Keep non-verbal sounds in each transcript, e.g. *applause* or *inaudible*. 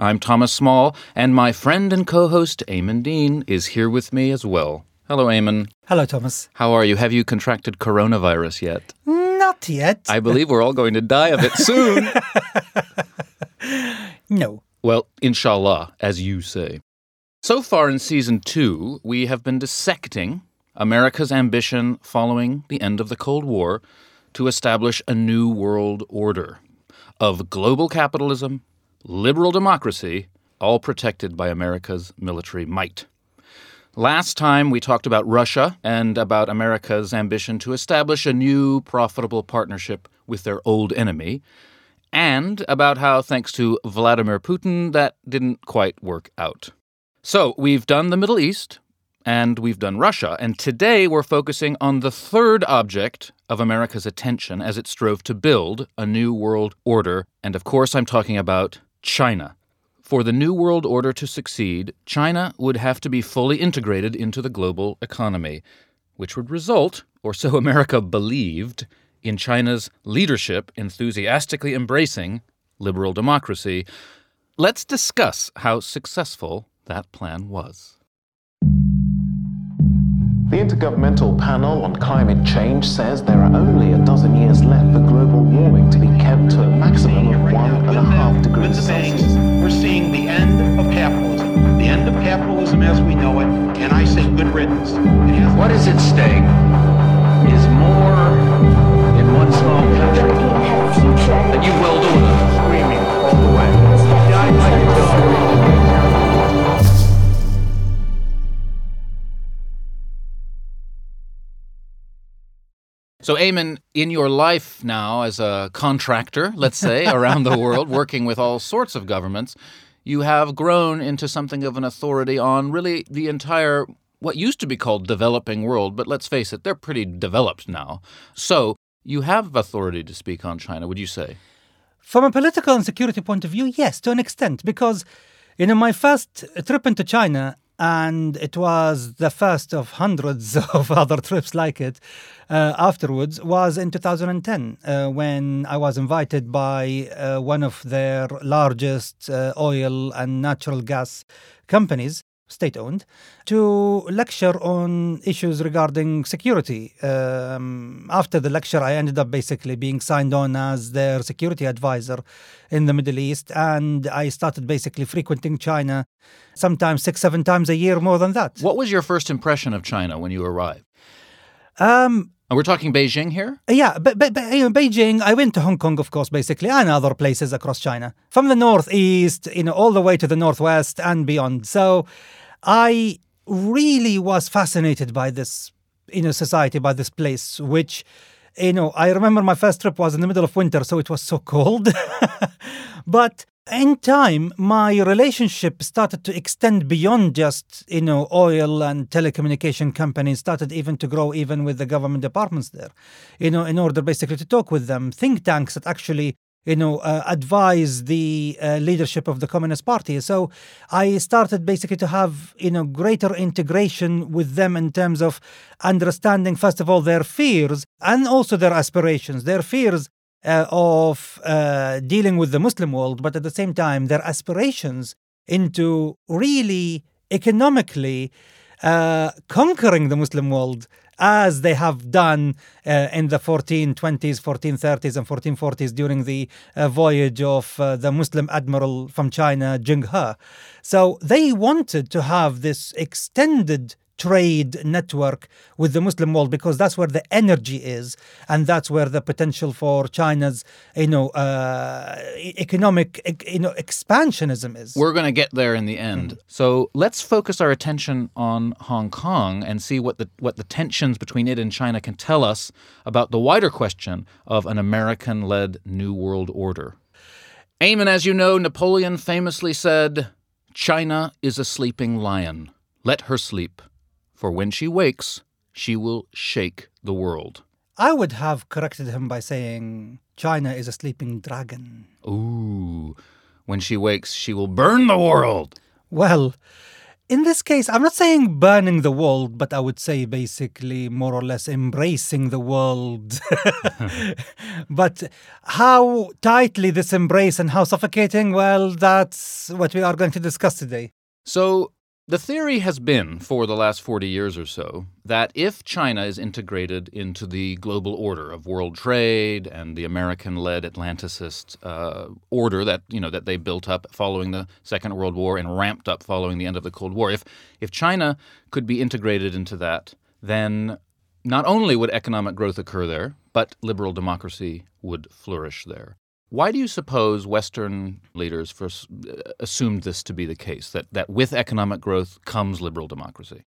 I'm Thomas Small, and my friend and co host, Aimen Dean, is here with me as well. Hello, Aimen. Hello, Thomas. How are you? Have you contracted coronavirus yet? Not yet. I believe we're all going to die of it *laughs* soon. no. well, inshallah, as you say. So far in season two, we have been dissecting America's ambition following the end of the Cold War to establish a new world order of global capitalism, liberal democracy, all protected by America's military might. Last time we talked about Russia and about America's ambition to establish a new profitable partnership with their old enemy, and about how, thanks to Vladimir Putin, that didn't quite work out. So we've done the Middle East and we've done Russia, and today we're focusing on the third object of America's attention as it strove to build a new world order, and of course I'm talking about China. For the New World Order to succeed, China would have to be fully integrated into the global economy, which would result, or so *laughs* America believed, in China's leadership enthusiastically embracing liberal democracy. Let's discuss how successful that plan was. The Intergovernmental Panel on Climate Change says there are only a dozen years left for global warming to be kept to a maximum of one and a half degrees With the banks, Celsius. we're seeing the end of capitalism. The end of capitalism as we know it, and I say good riddance. What is at stake is more in one small country than you will So, Aimen, in your life now as a contractor, let's say, *laughs* around the world, working with all sorts of governments, you have grown into something of an authority on really the entire, what used to be called developing world, but let's face it, they're pretty developed now. So, you have authority to speak on China, would you say? From a political and security point of view, yes, to an extent, because you know my first trip into China, and it was the first of hundreds *laughs* of other trips like it uh, afterwards, was in 2010 uh, when I was invited by uh, one of their largest uh, oil and natural gas companies. State owned, to lecture on issues regarding security. Um, after the lecture, I ended up basically being signed on as their security advisor in the Middle East, and I started basically frequenting China sometimes six, seven times a year, more than that. What was your first impression of China when you arrived? Um, And we're talking Beijing here? Yeah, but, but, but you know, Beijing, I went to Hong Kong, of course, basically, and other places across China, from the northeast, you know, all the way to the northwest and beyond. So I really was fascinated by this, you know, society, by this place, which, you know, I remember my first trip was in the middle of winter, so it was so cold. *laughs* but in time, my relationship started to extend beyond just, you know, oil and telecommunication companies, started even to grow even with the government departments there, you know, in order basically to talk with them, think tanks that actually you know, uh, advise the uh, leadership of the Communist Party. So I started basically to have, you know, greater integration with them in terms of understanding, first of all, their fears and also their aspirations. Their fears uh, of uh, dealing with the Muslim world, but at the same time, their aspirations into really economically uh, conquering the Muslim world as they have done uh, in the 1420s, 1430s, and 1440s during the uh, voyage of uh, the Muslim admiral from China, Zheng He. So they wanted to have this extended trade network with the Muslim world because that's where the energy is, and that's where the potential for China's, you know, uh, economic, you know, expansionism is. We're going to get there in the end. So let's focus our attention on Hong Kong and see what the what the tensions between it and China can tell us about the wider question of an American-led new world order. Aimen, as you know, Napoleon famously said, "China is a sleeping lion. Let her sleep, for when she wakes, she will shake the world." I would have corrected him by saying China is a sleeping dragon. Ooh, when she wakes, she will burn the world. Well, in this case, I'm not saying burning the world, but I would say basically more or less embracing the world. *laughs* but how tightly this embrace and how suffocating, well, that's what we are going to discuss today. So, the theory has been for the last 40 years or so that if China is integrated into the global order of world trade and the American-led Atlanticist uh, order that you know that they built up following the Second World War and ramped up following the end of the Cold War, if if China could be integrated into that, then not only would economic growth occur there, but liberal democracy would flourish there. Why do you suppose Western leaders first uh, assumed this to be the case, that, that with economic growth comes liberal democracy?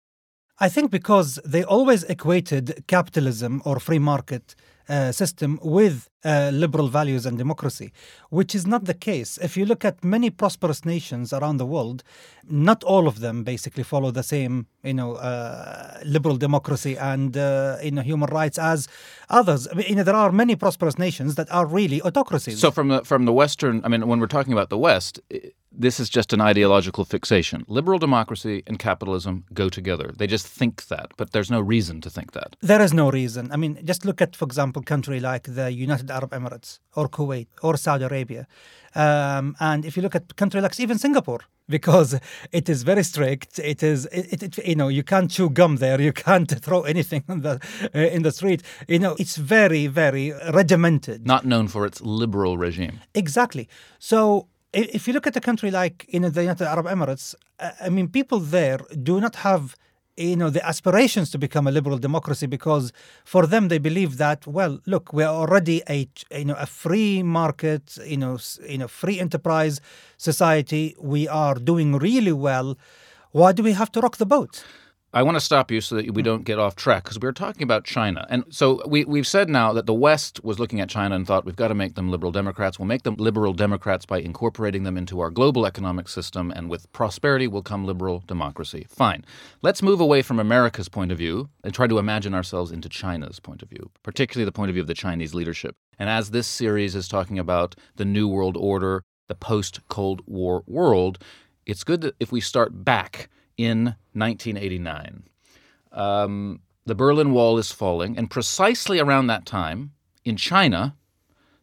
I think because they always equated capitalism or free market uh, system with uh, liberal values and democracy, which is not the case. If you look at many prosperous nations around the world, not all of them basically follow the same, you know, uh, liberal democracy and uh, you know human rights as others. I mean, you know, there are many prosperous nations that are really autocracies. So from the from the Western, I mean, when we're talking about the West, i- this is just an ideological fixation. Liberal democracy and capitalism go together. They just think that, but there's no reason to think that. There is no reason. I mean, just look at, for example, country like the United Arab Emirates or Kuwait or Saudi Arabia. Um, and if you look at country like even Singapore, *laughs* because it is very strict, it is, it, it, you know, you can't chew gum there, you can't *laughs* throw anything in the, uh, in the street. You know, it's very, very regimented. Not known for its liberal regime. Exactly. So if you look at a country like you know the United Arab Emirates, uh, I mean, people there do not have you know the aspirations to become a liberal democracy because for them they believe that well look we're already a you know a free market you know you know free enterprise society. We are doing really well. Why do we have to rock the boat I want to stop you so that we hmm. don't get off track because we were talking about China. And so we, we've said now that the West was looking at China and thought we've got to make them liberal Democrats. We'll make them liberal Democrats by incorporating them into our global economic system. And with prosperity will come liberal democracy. Fine. Let's move away from America's point of view and try to imagine ourselves into China's point of view, particularly the point of view of the Chinese leadership. And as this series is talking about the New World Order, the post Cold War world, it's good that if we start back in 1989. Um, the Berlin Wall is falling, and precisely around that time, in China,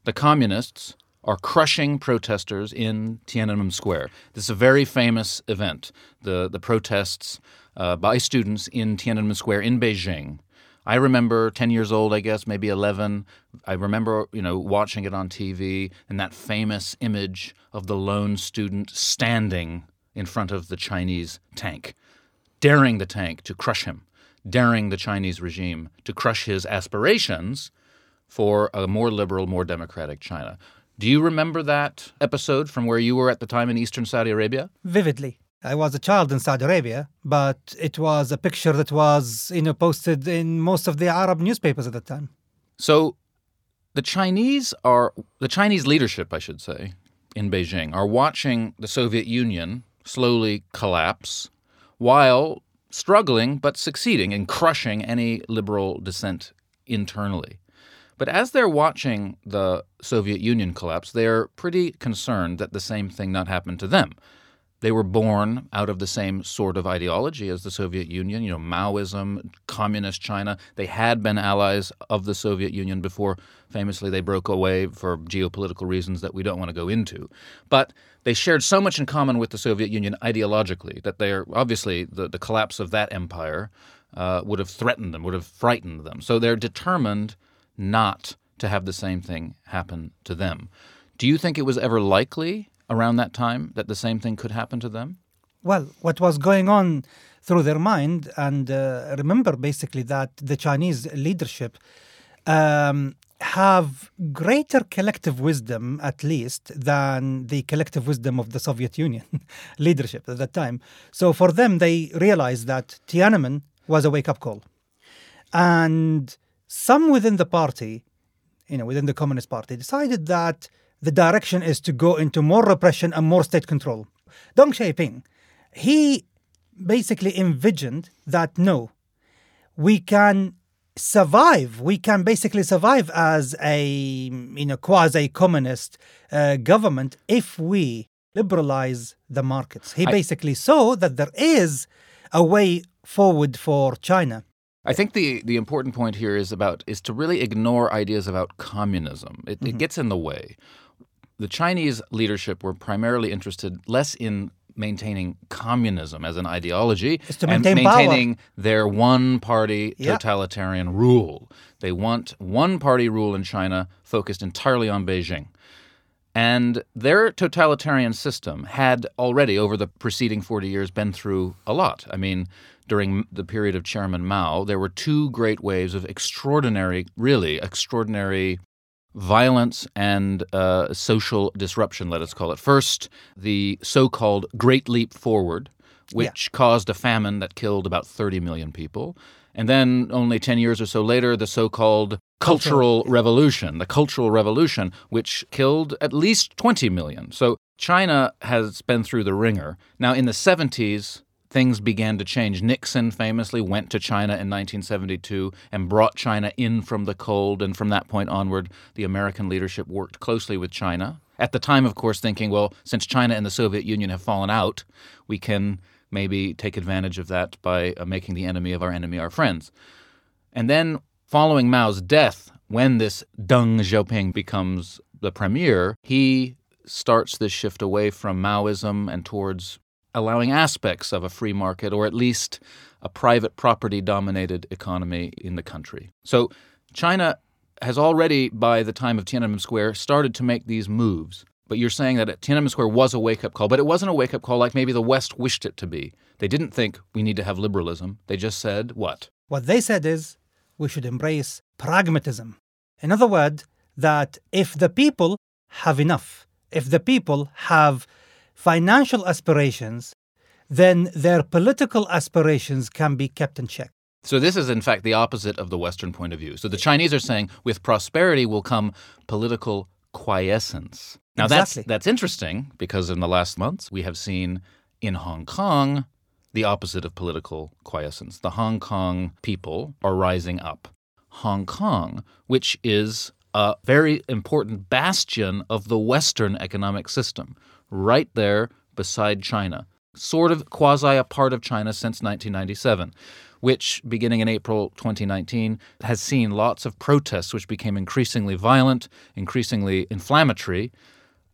the communists are crushing protesters in Tiananmen Square. This is a very famous event, the, the protests uh, by students in Tiananmen Square in Beijing. I remember 10 years old, I guess, maybe 11. I remember, you know, watching it on TV and that famous image of the lone student standing in front of the Chinese tank, daring the tank to crush him, daring the Chinese regime to crush his aspirations for a more liberal, more democratic China. Do you remember that episode from where you were at the time in eastern Saudi Arabia? vividly I was a child in Saudi Arabia, but it was a picture that was, you know, posted in most of the Arab newspapers at the time. So the Chinese are the Chinese leadership, I should say, in Beijing are watching the Soviet Union slowly collapse while struggling but succeeding in crushing any liberal dissent internally. But as they're watching the Soviet Union collapse, they're pretty concerned that the same thing not happen to them. They were born out of the same sort of ideology as the Soviet Union, you know, Maoism, communist China. They had been allies of the Soviet Union before famously they broke away for geopolitical reasons that we don't want to go into. But they shared so much in common with the Soviet Union ideologically that they're obviously the, the collapse of that empire uh, would have threatened them, would have frightened them. So they're determined not to have the same thing happen to them. Do you think it was ever likely around that time that the same thing could happen to them? Well, what was going on through their mind and uh, remember basically that the Chinese leadership um, have greater collective wisdom, at least, than the collective wisdom of the Soviet Union *laughs* leadership at that time. So for them, they realized that Tiananmen was a wake up call. And some within the party, you know, within the Communist Party, decided that the direction is to go into more repression and more state control. Deng Xiaoping, he basically envisioned that no, we can survive. We can basically survive as a you know quasi-communist uh, government if we liberalize the markets. He I- basically saw that there is a way forward for China. I think the, the important point here is about is to really ignore ideas about communism. It, Mm-hmm. it gets in the way. The Chinese leadership were primarily interested less in maintaining communism as an ideology and maintain power. maintaining their one party Yeah. totalitarian rule. They want one party rule in China focused entirely on Beijing. And their totalitarian system had already, over the preceding 40 years, been through a lot. I mean, during the period of Chairman Mao, there were two great waves of extraordinary, really extraordinary violence and uh, social disruption, let us call it. First, the so called Great Leap Forward, which caused a famine that killed about 30 million people. And then, only 10 years or so later, the so called Cultural Revolution, the Cultural Revolution, which killed at least 20 million. So, China has been through the ringer. Now, in the 70s, things began to change. Nixon famously went to China in 1972 and brought China in from the cold. And from that point onward, the American leadership worked closely with China. At the time, of course, thinking, well, since China and the Soviet Union have fallen out, we can maybe take advantage of that by uh, making the enemy of our enemy our friends. And then, following Mao's death, when this Deng Xiaoping becomes the premier, he starts this shift away from Maoism and towards allowing aspects of a free market or at least a private property dominated economy in the country. So China has already, by the time of Tiananmen Square, started to make these moves. But you're saying that Tiananmen Square was a wake up call, but it wasn't a wake up call like maybe the West wished it to be. They didn't think we need to have liberalism. They just said, what? What they said is we should embrace pragmatism. In other words, that if the people have enough, if the people have financial aspirations, then their political aspirations can be kept in check. So this is in fact the opposite of the Western point of view. So the Chinese are saying with prosperity will come political quiescence. Now Exactly. that's that's interesting because in the last months we have seen in Hong Kong the opposite of political quiescence. The Hong Kong people are rising up. Hong Kong, which is a very important bastion of the Western economic system, right there beside China, sort of quasi a part of China since 1997, which, beginning in April 2019, has seen lots of protests which became increasingly violent, increasingly inflammatory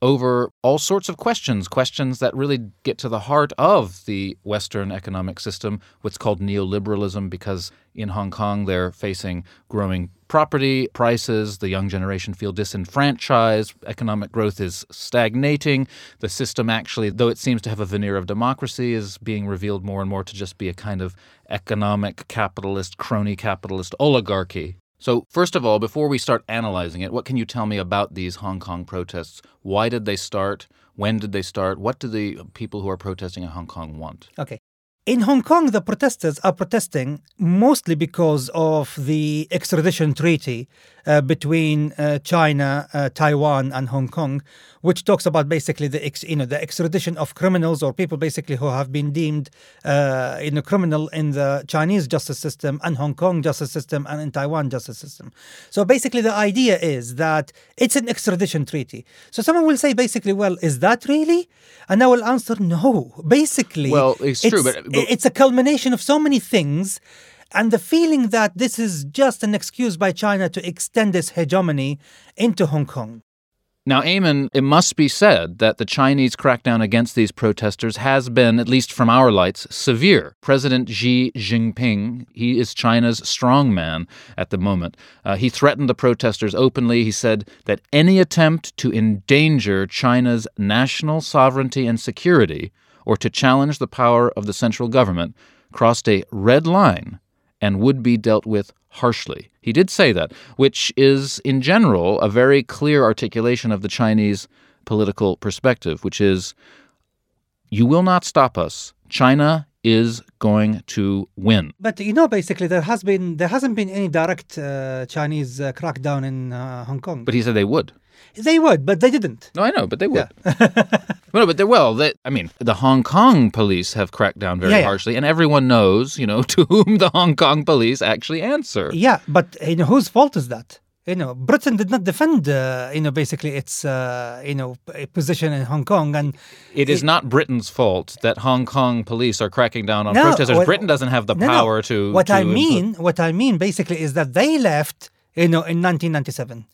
over all sorts of questions, questions that really get to the heart of the Western economic system, what's called neoliberalism, because in Hong Kong they're facing growing property prices, the young generation feel disenfranchised, economic growth is stagnating, the system actually, though it seems to have a veneer of democracy, is being revealed more and more to just be a kind of economic capitalist, crony capitalist oligarchy. So, first of all, before we start analyzing it, what can you tell me about these Hong Kong protests? Why did they start? When did they start? What do the people who are protesting in Hong Kong want? Okay. In Hong Kong, the protesters are protesting mostly because of the extradition treaty uh, between uh, China, uh, Taiwan, and Hong Kong, which talks about basically the ex- you know the extradition of criminals or people basically who have been deemed uh, you know criminal in the Chinese justice system and Hong Kong justice system and in Taiwan justice system. So basically, the idea is that it's an extradition treaty. So someone will say basically, well, is that really? And I will answer no. *laughs* Basically, Well, it's true, but- but- it's a culmination of so many things and the feeling that this is just an excuse by China to extend its hegemony into Hong Kong. Now, Aimen, it must be said that the Chinese crackdown against these protesters has been, at least from our lights, severe. President Xi Jinping, he is China's strongman at the moment. Uh, he threatened the protesters openly. He said that any attempt to endanger China's national sovereignty and security or to challenge the power of the central government crossed a red line and would be dealt with harshly. He did say that, which is, in general, a very clear articulation of the Chinese political perspective, which is you will not stop us. China is going to win. But you know, basically, there has been there hasn't been any direct uh, Chinese uh, crackdown in uh, Hong Kong. But he said they would. They would, but they didn't. No, I know, but they would. *laughs* no, but they're well. They, I mean, the Hong Kong police have cracked down very Yeah, yeah. harshly, and everyone knows, you know, *laughs* to whom the Hong Kong police actually answer. Yeah, but you know, whose fault is that? You know, Britain did not defend, uh, you know, basically its, uh, you know, position in Hong Kong, and It is not Britain's fault that Hong Kong police are cracking down on No, protesters. what- Britain doesn't have the No, power to. What to I mean, what I mean, basically, is that they left, you know, in 1997.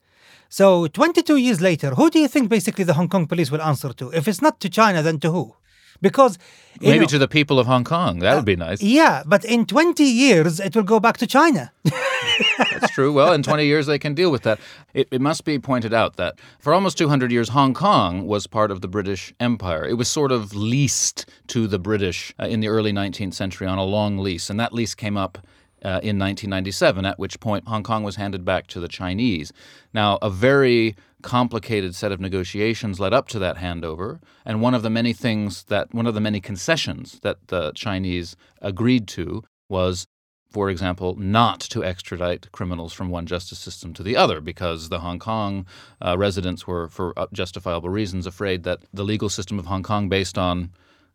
So 22 years later, who do you think basically the Hong Kong police will answer to? If it's not to China, then to who? Because maybe know, to the people of Hong Kong. That would be nice. yeah, but in 20 years it will go back to China. *laughs* That's true. Well, in 20 years, they can deal with that. It, it must be pointed out that for almost 200 years, Hong Kong was part of the British Empire. It was sort of leased to the British uh, in the early 19th century on a long lease, and that lease came up. Uh, in 1997, at which point Hong Kong was handed back to the Chinese. Now, a very complicated set of negotiations led up to that handover, and one of the many things that, one of the many concessions that the Chinese agreed to was for example, not to extradite criminals from one justice system to the other because the Hong Kong uh, residents were, for uh, justifiable reasons, afraid that the legal system of Hong Kong, based on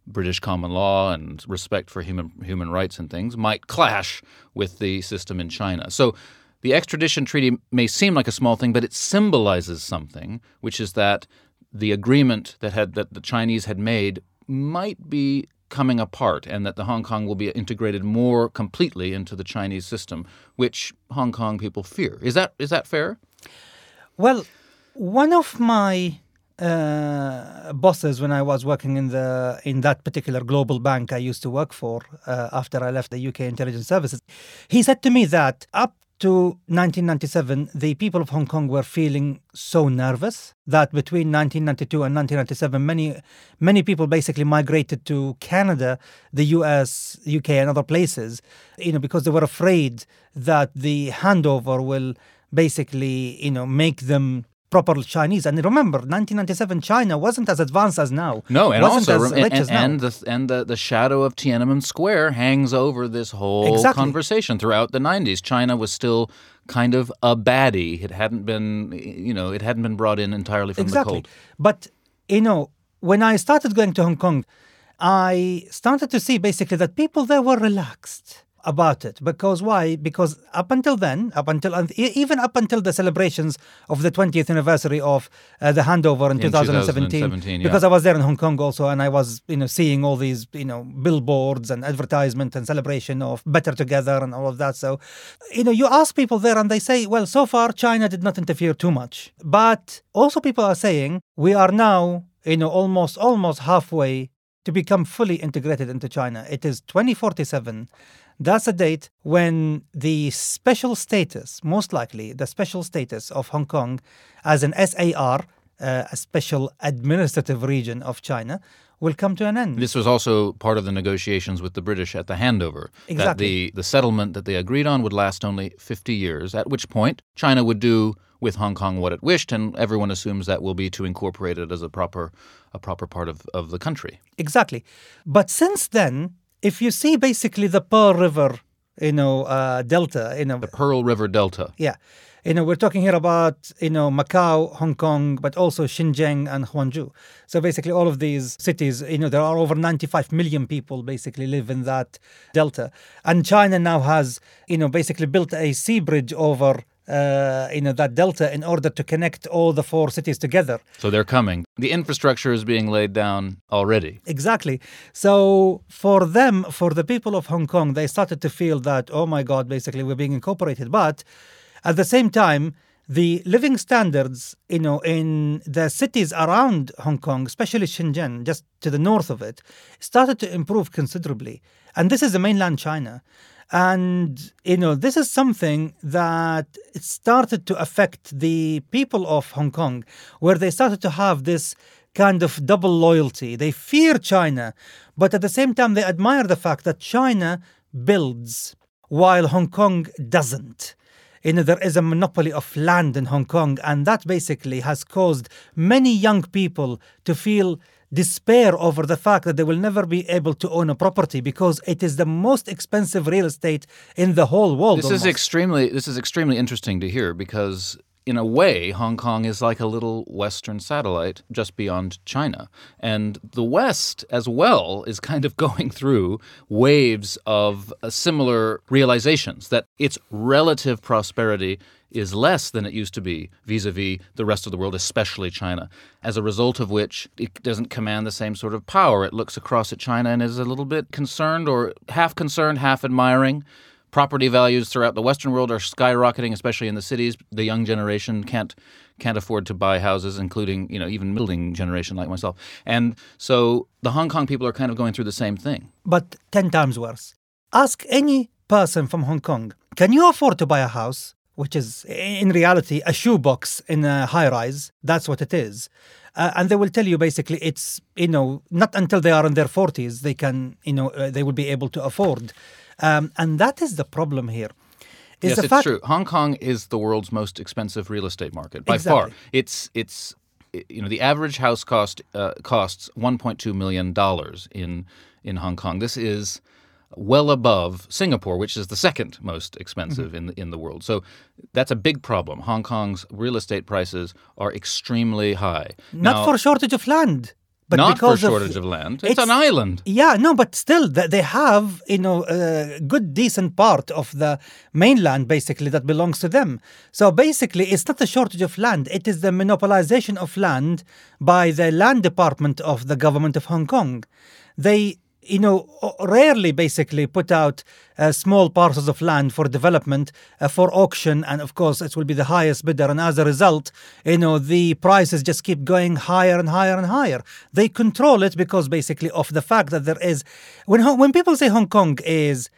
British common law and respect for human human rights and things, might clash with the system in China. So. The extradition treaty may seem like a small thing, but it symbolizes something, which is that the agreement that had that the Chinese had made might be coming apart and that the Hong Kong will be integrated more completely into the Chinese system, which Hong Kong people fear. Is that is that fair? Well, one of my uh, bosses when I was working in the in that particular global bank I used to work for uh, after I left the UK intelligence services, he said to me that up to 1997, the people of Hong Kong were feeling so nervous that between 1992 and 1997, many many people basically migrated to Canada, the US, UK, and other places, you know, because they were afraid that the handover will basically, you know, make them proper Chinese. And remember, 1997 China wasn't as advanced as now. No, and wasn't also and, as now. and the and the, the shadow of Tiananmen Square hangs over this whole Exactly. conversation throughout the 90s. China was still kind of a baddie. It hadn't been, you know, it hadn't been brought in entirely from exactly. the cold. But you know, when I started going to Hong Kong, I started to see basically that people there were relaxed about it because why because up until then up until even up until the celebrations of the 20th anniversary of uh, the handover in, In 2017, 2017, yeah. because i was there in hong kong also and i was you know seeing all these you know billboards and advertisement and celebration of better together and all of that so you know you ask people there and they say well so far china did not interfere too much but also people are saying we are now you know almost almost halfway to become fully integrated into China. It is 2047. That's a date when the special status, most likely the special status of Hong Kong as an SAR, uh, a special administrative region of China, will come to an end. This was also part of the negotiations with the British at the handover. That Exactly. the, the settlement that they agreed on would last only 50 years, at which point China would do with Hong Kong what it wished, and everyone assumes that will be to incorporate it as a proper, a proper part of, of the country. Exactly. But since then, if you see basically the Pearl River, you know, uh, delta, you know, The Pearl River Delta. Yeah. You know, we're talking here about, you know, Macau, Hong Kong, but also Xinjiang and Guangzhou. So basically all of these cities, you know, there are over 95 million people basically live in that delta. And China now has, you know, basically built a sea bridge over uh, you know that delta in order to connect all the four cities together. So they're coming. The infrastructure is being laid down already. Exactly. So for them, for the people of Hong Kong, they started to feel that, oh my God, basically we're being incorporated. But at the same time, the living standards, you know, in the cities around Hong Kong, especially Shenzhen, just to the north of it, started to improve considerably. And this is the mainland China. And, you know, this is something that started to affect the people of Hong Kong, where they started to have this kind of double loyalty. They fear China, but at the same time, they admire the fact that China builds while Hong Kong doesn't. You know, there is a monopoly of land in Hong Kong, and that basically has caused many young people to feel despair over the fact that they will never be able to own a property because it is the most expensive real estate in the whole world. This is extremely this is extremely interesting to hear because in a way, Hong Kong is like a little Western satellite just beyond China. And the West, as well, is kind of *laughs* going through waves of uh, similar realizations that its relative prosperity is less than it used to be vis a vis the rest of the world, especially China. As a result of which, it doesn't command the same sort of power. It looks across at China and is a little bit concerned or half concerned, half admiring. Property values throughout the Western world are skyrocketing, especially in the cities. The young generation can't can't afford to buy houses, including you know even middling generation like myself. And so the Hong Kong people are kind of going through the same thing. but 10 times worse. Ask any person from Hong Kong, can you afford to buy a house? Which is in reality a shoebox in a high rise. That's what it is. Uh, and they will tell you basically it's, you know, not until they are in their 40s they can, you know, uh, they will be able to afford. Um, and that is the problem here. Is yes, it's fact- true. Hong Kong is the world's most expensive real estate market by Exactly. far. It's it's you know the average house cost uh, costs 1.2 million dollars in in Hong Kong. This is well above Singapore, which is the second most expensive Mm-hmm. in the, in the world. So that's a big problem. Hong Kong's real estate prices are extremely high. Not Now, for shortage of land, but not for shortage of, land. It's, it's- an island. Yeah, no, but still, they have you know a good decent part of the mainland basically that belongs to them. So basically, it's not a shortage of land; it is the monopolization of land by the land department of the government of Hong Kong. They you know rarely basically put out uh, small parcels of land for development uh, for auction and of course it will be the highest bidder. And as a result you know the prices just keep going higher and higher and higher. They control it because basically of the fact that there is when when people say hong kong is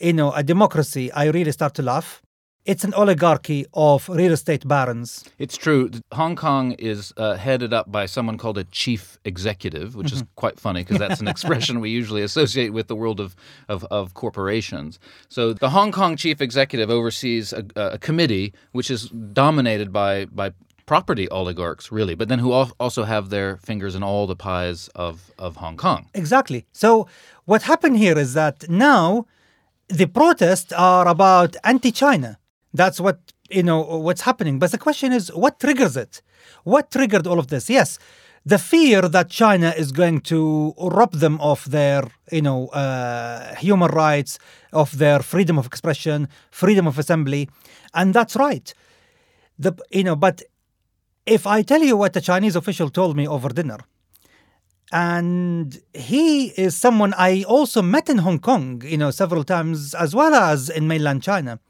you know a democracy i really start to laugh it's an oligarchy of real estate barons It's true. Hong Kong is uh, headed up by someone called a chief executive, which is quite funny because that's an expression we usually associate with the world of, of, of corporations. So the Hong Kong chief executive oversees a, a committee which is dominated by, by property oligarchs, really, but then who al- also have their fingers in all the pies of, of Hong Kong. Exactly. So what happened here is that now the protests are about anti-China. That's what you know what's happening. But the question is, what triggers it? What triggered all of this? Yes, the fear that China is going to rob them of their you know uh, human rights, of their freedom of expression, freedom of assembly, and that's right. The you know, but if I tell you what a Chinese official told me over dinner, and he is someone I also met in Hong Kong, you know, several times as well as in mainland China.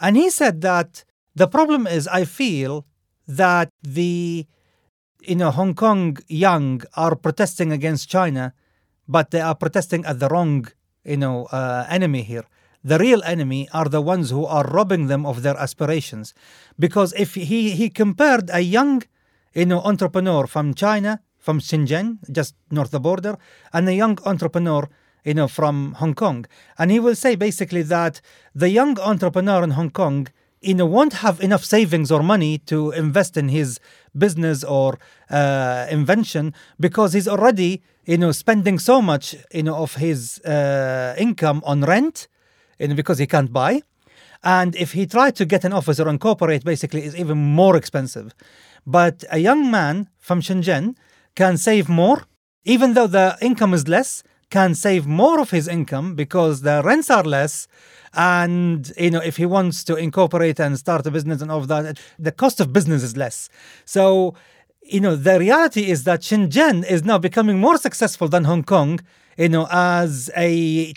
And he said that the problem is I feel that the you know Hong Kong young are protesting against China, but they are protesting at the wrong you know uh, enemy here. The real enemy are the ones who are robbing them of their aspirations, because if he he compared a young you know entrepreneur from China from Shenzhen, just north the border, and a young entrepreneur you know, from Hong Kong. And he will say basically that the young entrepreneur in Hong Kong, you know, won't have enough savings or money to invest in his business or uh, invention because he's already, you know, spending so much, you know, of his uh, income on rent, you know, because he can't buy. And if he tried to get an office or incorporate, basically, is even more expensive. But a young man from Shenzhen can save more, even though the income is less, can save more of his income because the rents are less and you know if he wants to incorporate and start a business and all of that the cost of business is less. So you know the reality is that Shenzhen is now becoming more successful than Hong Kong you know as a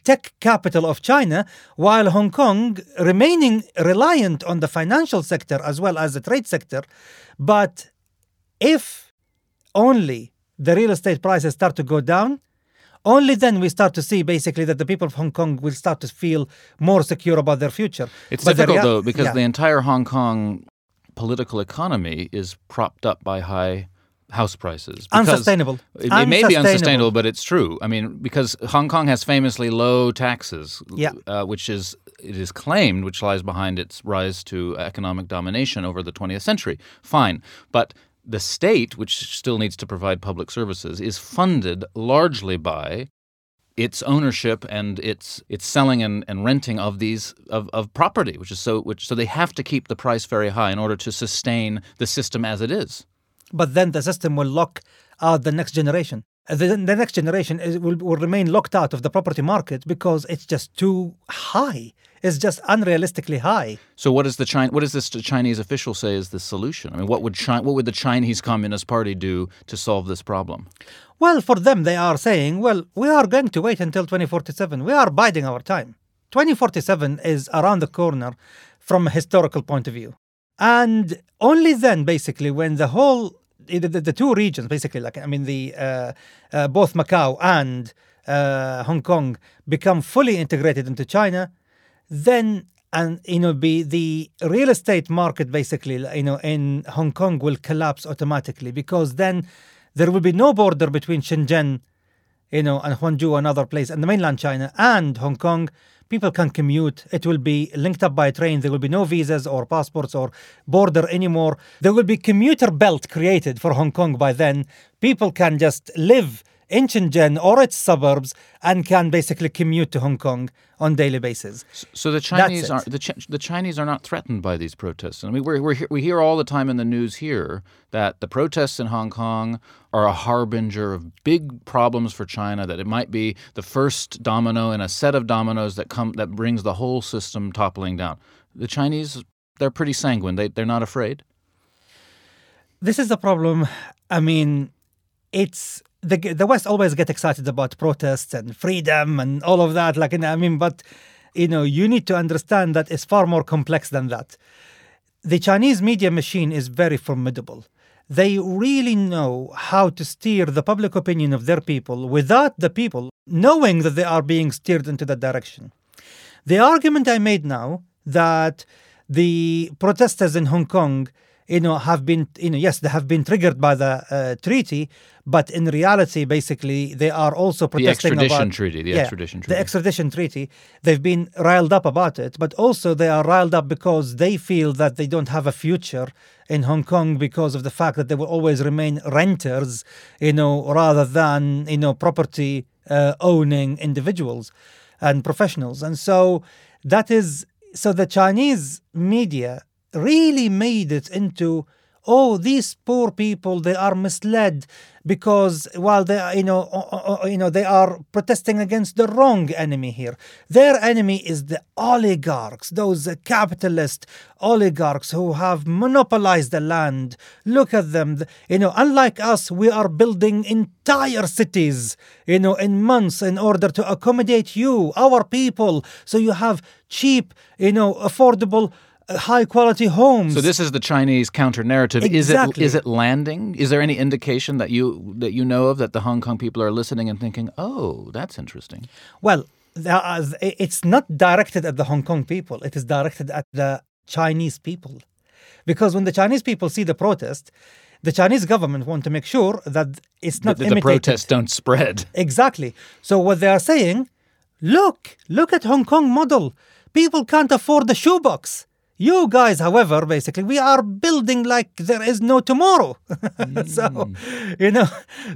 tech capital of China while Hong Kong remaining reliant on the financial sector as well as the trade sector. But if only the real estate prices start to go down only then we start to see basically that the people of Hong Kong will start to feel more secure about their future. It's But difficult though because yeah. the entire Hong Kong political economy is propped up by high house prices. Unsustainable. It, it may be Unsustainable. unsustainable, but it's true. I mean, because Hong Kong has famously low taxes, Yeah. uh, which is it is claimed, which lies behind its rise to economic domination over the 20th century. Fine, but the state, which still needs to provide public services, is funded largely by its ownership and its its selling and, and renting of these of, of property, which is so which so they have to keep the price very high in order to sustain the system as it is. but then the system will lock out the next generation. The, the next generation is, will, will remain locked out of the property market because it's just too high. It's just unrealistically high. So what is the China, what does this Chinese official say is the solution? I mean, what would China, what would the Chinese Communist Party do to solve this problem? Well, for them, they are saying, well, we are going to wait until 2047. We are biding our time. 2047 is around the corner from a historical point of view. And only then, basically, when the whole, the, the, the two regions, basically, like, I mean, the uh, uh, both Macau and uh, Hong Kong become fully integrated into China, then and you know be the real estate market basically you know in Hong Kong will collapse automatically because then there will be no border between Shenzhen you know and Guangzhou another place and the mainland China and Hong Kong people can commute. It will be linked up by train. There will be no visas or passports or border anymore. There will be commuter belt created for Hong Kong by then. People can just live in Shenzhen or its suburbs and can basically commute to Hong Kong on daily basis. So the Chinese are the, Ch- the Chinese are not threatened by these protests. I mean, we're, we're, we hear all the time in the news here that the protests in Hong Kong are a harbinger of big problems for China. That it might be the first domino in a set of dominoes that come that brings the whole system toppling down. The Chinese, they're pretty sanguine. They they're not afraid. This is the problem. I mean, it's the the West always get excited about protests and freedom and all of that. Like, I mean, but you know, you need to understand that it's far more complex than that. The Chinese media machine is very formidable. They really know how to steer the public opinion of their people without the people knowing that they are being steered into that direction. The argument I made now that the protesters in Hong Kong, you know, have been, you know, yes, they have been triggered by the uh, treaty, but in reality, basically, they are also protesting the extradition about treaty, the Yeah, extradition treaty. The extradition treaty. They've been riled up about it, but also they are riled up because they feel that they don't have a future in Hong Kong because of the fact that they will always remain renters, you know, rather than you know property uh, owning individuals and professionals. And so that is so the Chinese media really made it into oh these poor people they are misled because while they are you know you know they are protesting against the wrong enemy here. Their enemy is the oligarchs those capitalist oligarchs who have monopolized the land. Look at them. You know unlike us we are building entire cities you know in months in order to accommodate you our people. So you have cheap you know affordable high quality homes So this is the Chinese counter narrative. Exactly. Is it is it landing? Is there any indication that you that you know of that the Hong Kong people are listening and thinking, "Oh, that's interesting." Well, there are, it's not directed at the Hong Kong people. It is directed at the Chinese people, because when the Chinese people see the protest, the Chinese government want to make sure that it's not that the imitated. protests don't spread. Exactly. So what they are saying, look, look at Hong Kong model. People can't afford the shoebox. You guys, however, basically, we are building like there is no tomorrow. *laughs* so, hmm. you know,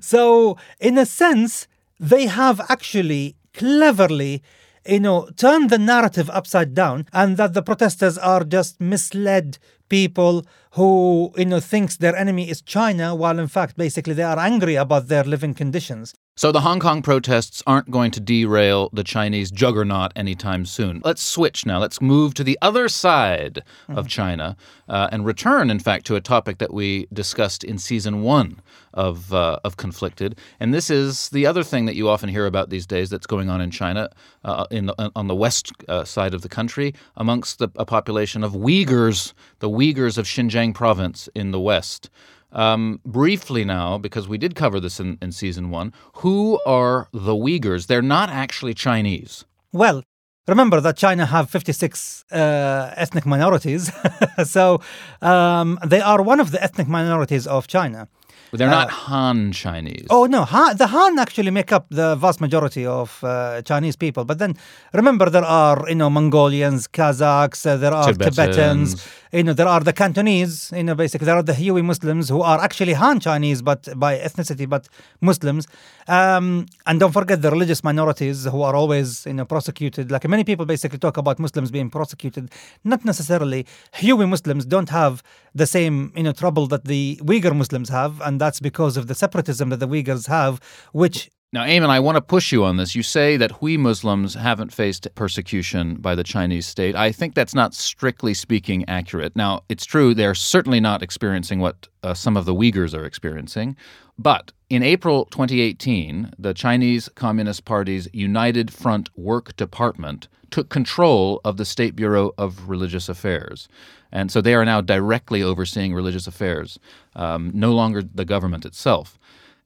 so in a sense, they have actually cleverly, you know, turned the narrative upside down and that the protesters are just misled people who, you know, thinks their enemy is China, while in fact, basically, they are angry about their living conditions. So the Hong Kong protests aren't going to derail the Chinese juggernaut anytime soon. Let's switch now. Let's move to the other side of China uh, and return, in fact, to a topic that we discussed in season one of uh, of Conflicted. And this is the other thing that you often hear about these days that's going on in China, uh, in the, on the west uh, side of the country, amongst the, a population of Uyghurs, the Uyghurs of Xinjiang province in the west. Um, briefly now, because we did cover this in, in season one, who are the Uyghurs? They're not actually Chinese. Well, remember that China have 56 uh, ethnic minorities, *laughs* so um, they are one of the ethnic minorities of China. They're not Han Chinese. Oh no, Han, the Han actually make up the vast majority of uh, Chinese people. But then remember, there are you know Mongolians, Kazakhs, uh, there are Tibetans. Tibetans. you know there are the Cantonese. You know basically there are the Hui Muslims who are actually Han Chinese, but by ethnicity, but Muslims. Um, and don't forget the religious minorities who are always you know prosecuted. Like many people basically talk about Muslims being prosecuted, not necessarily. Hui Muslims don't have the same you know trouble that the Uyghur Muslims have, and that's because of the separatism that the Uyghurs have, which Now, Aimen, I want to push you on this. You say that Hui Muslims haven't faced persecution by the Chinese state. I think that's not strictly speaking accurate. Now, it's true, they're certainly not experiencing what uh, some of the Uyghurs are experiencing. But in April 2018, the Chinese Communist Party's United Front Work Department took control of the State Bureau of Religious Affairs. And so they are now directly overseeing religious affairs, um, no longer the government itself.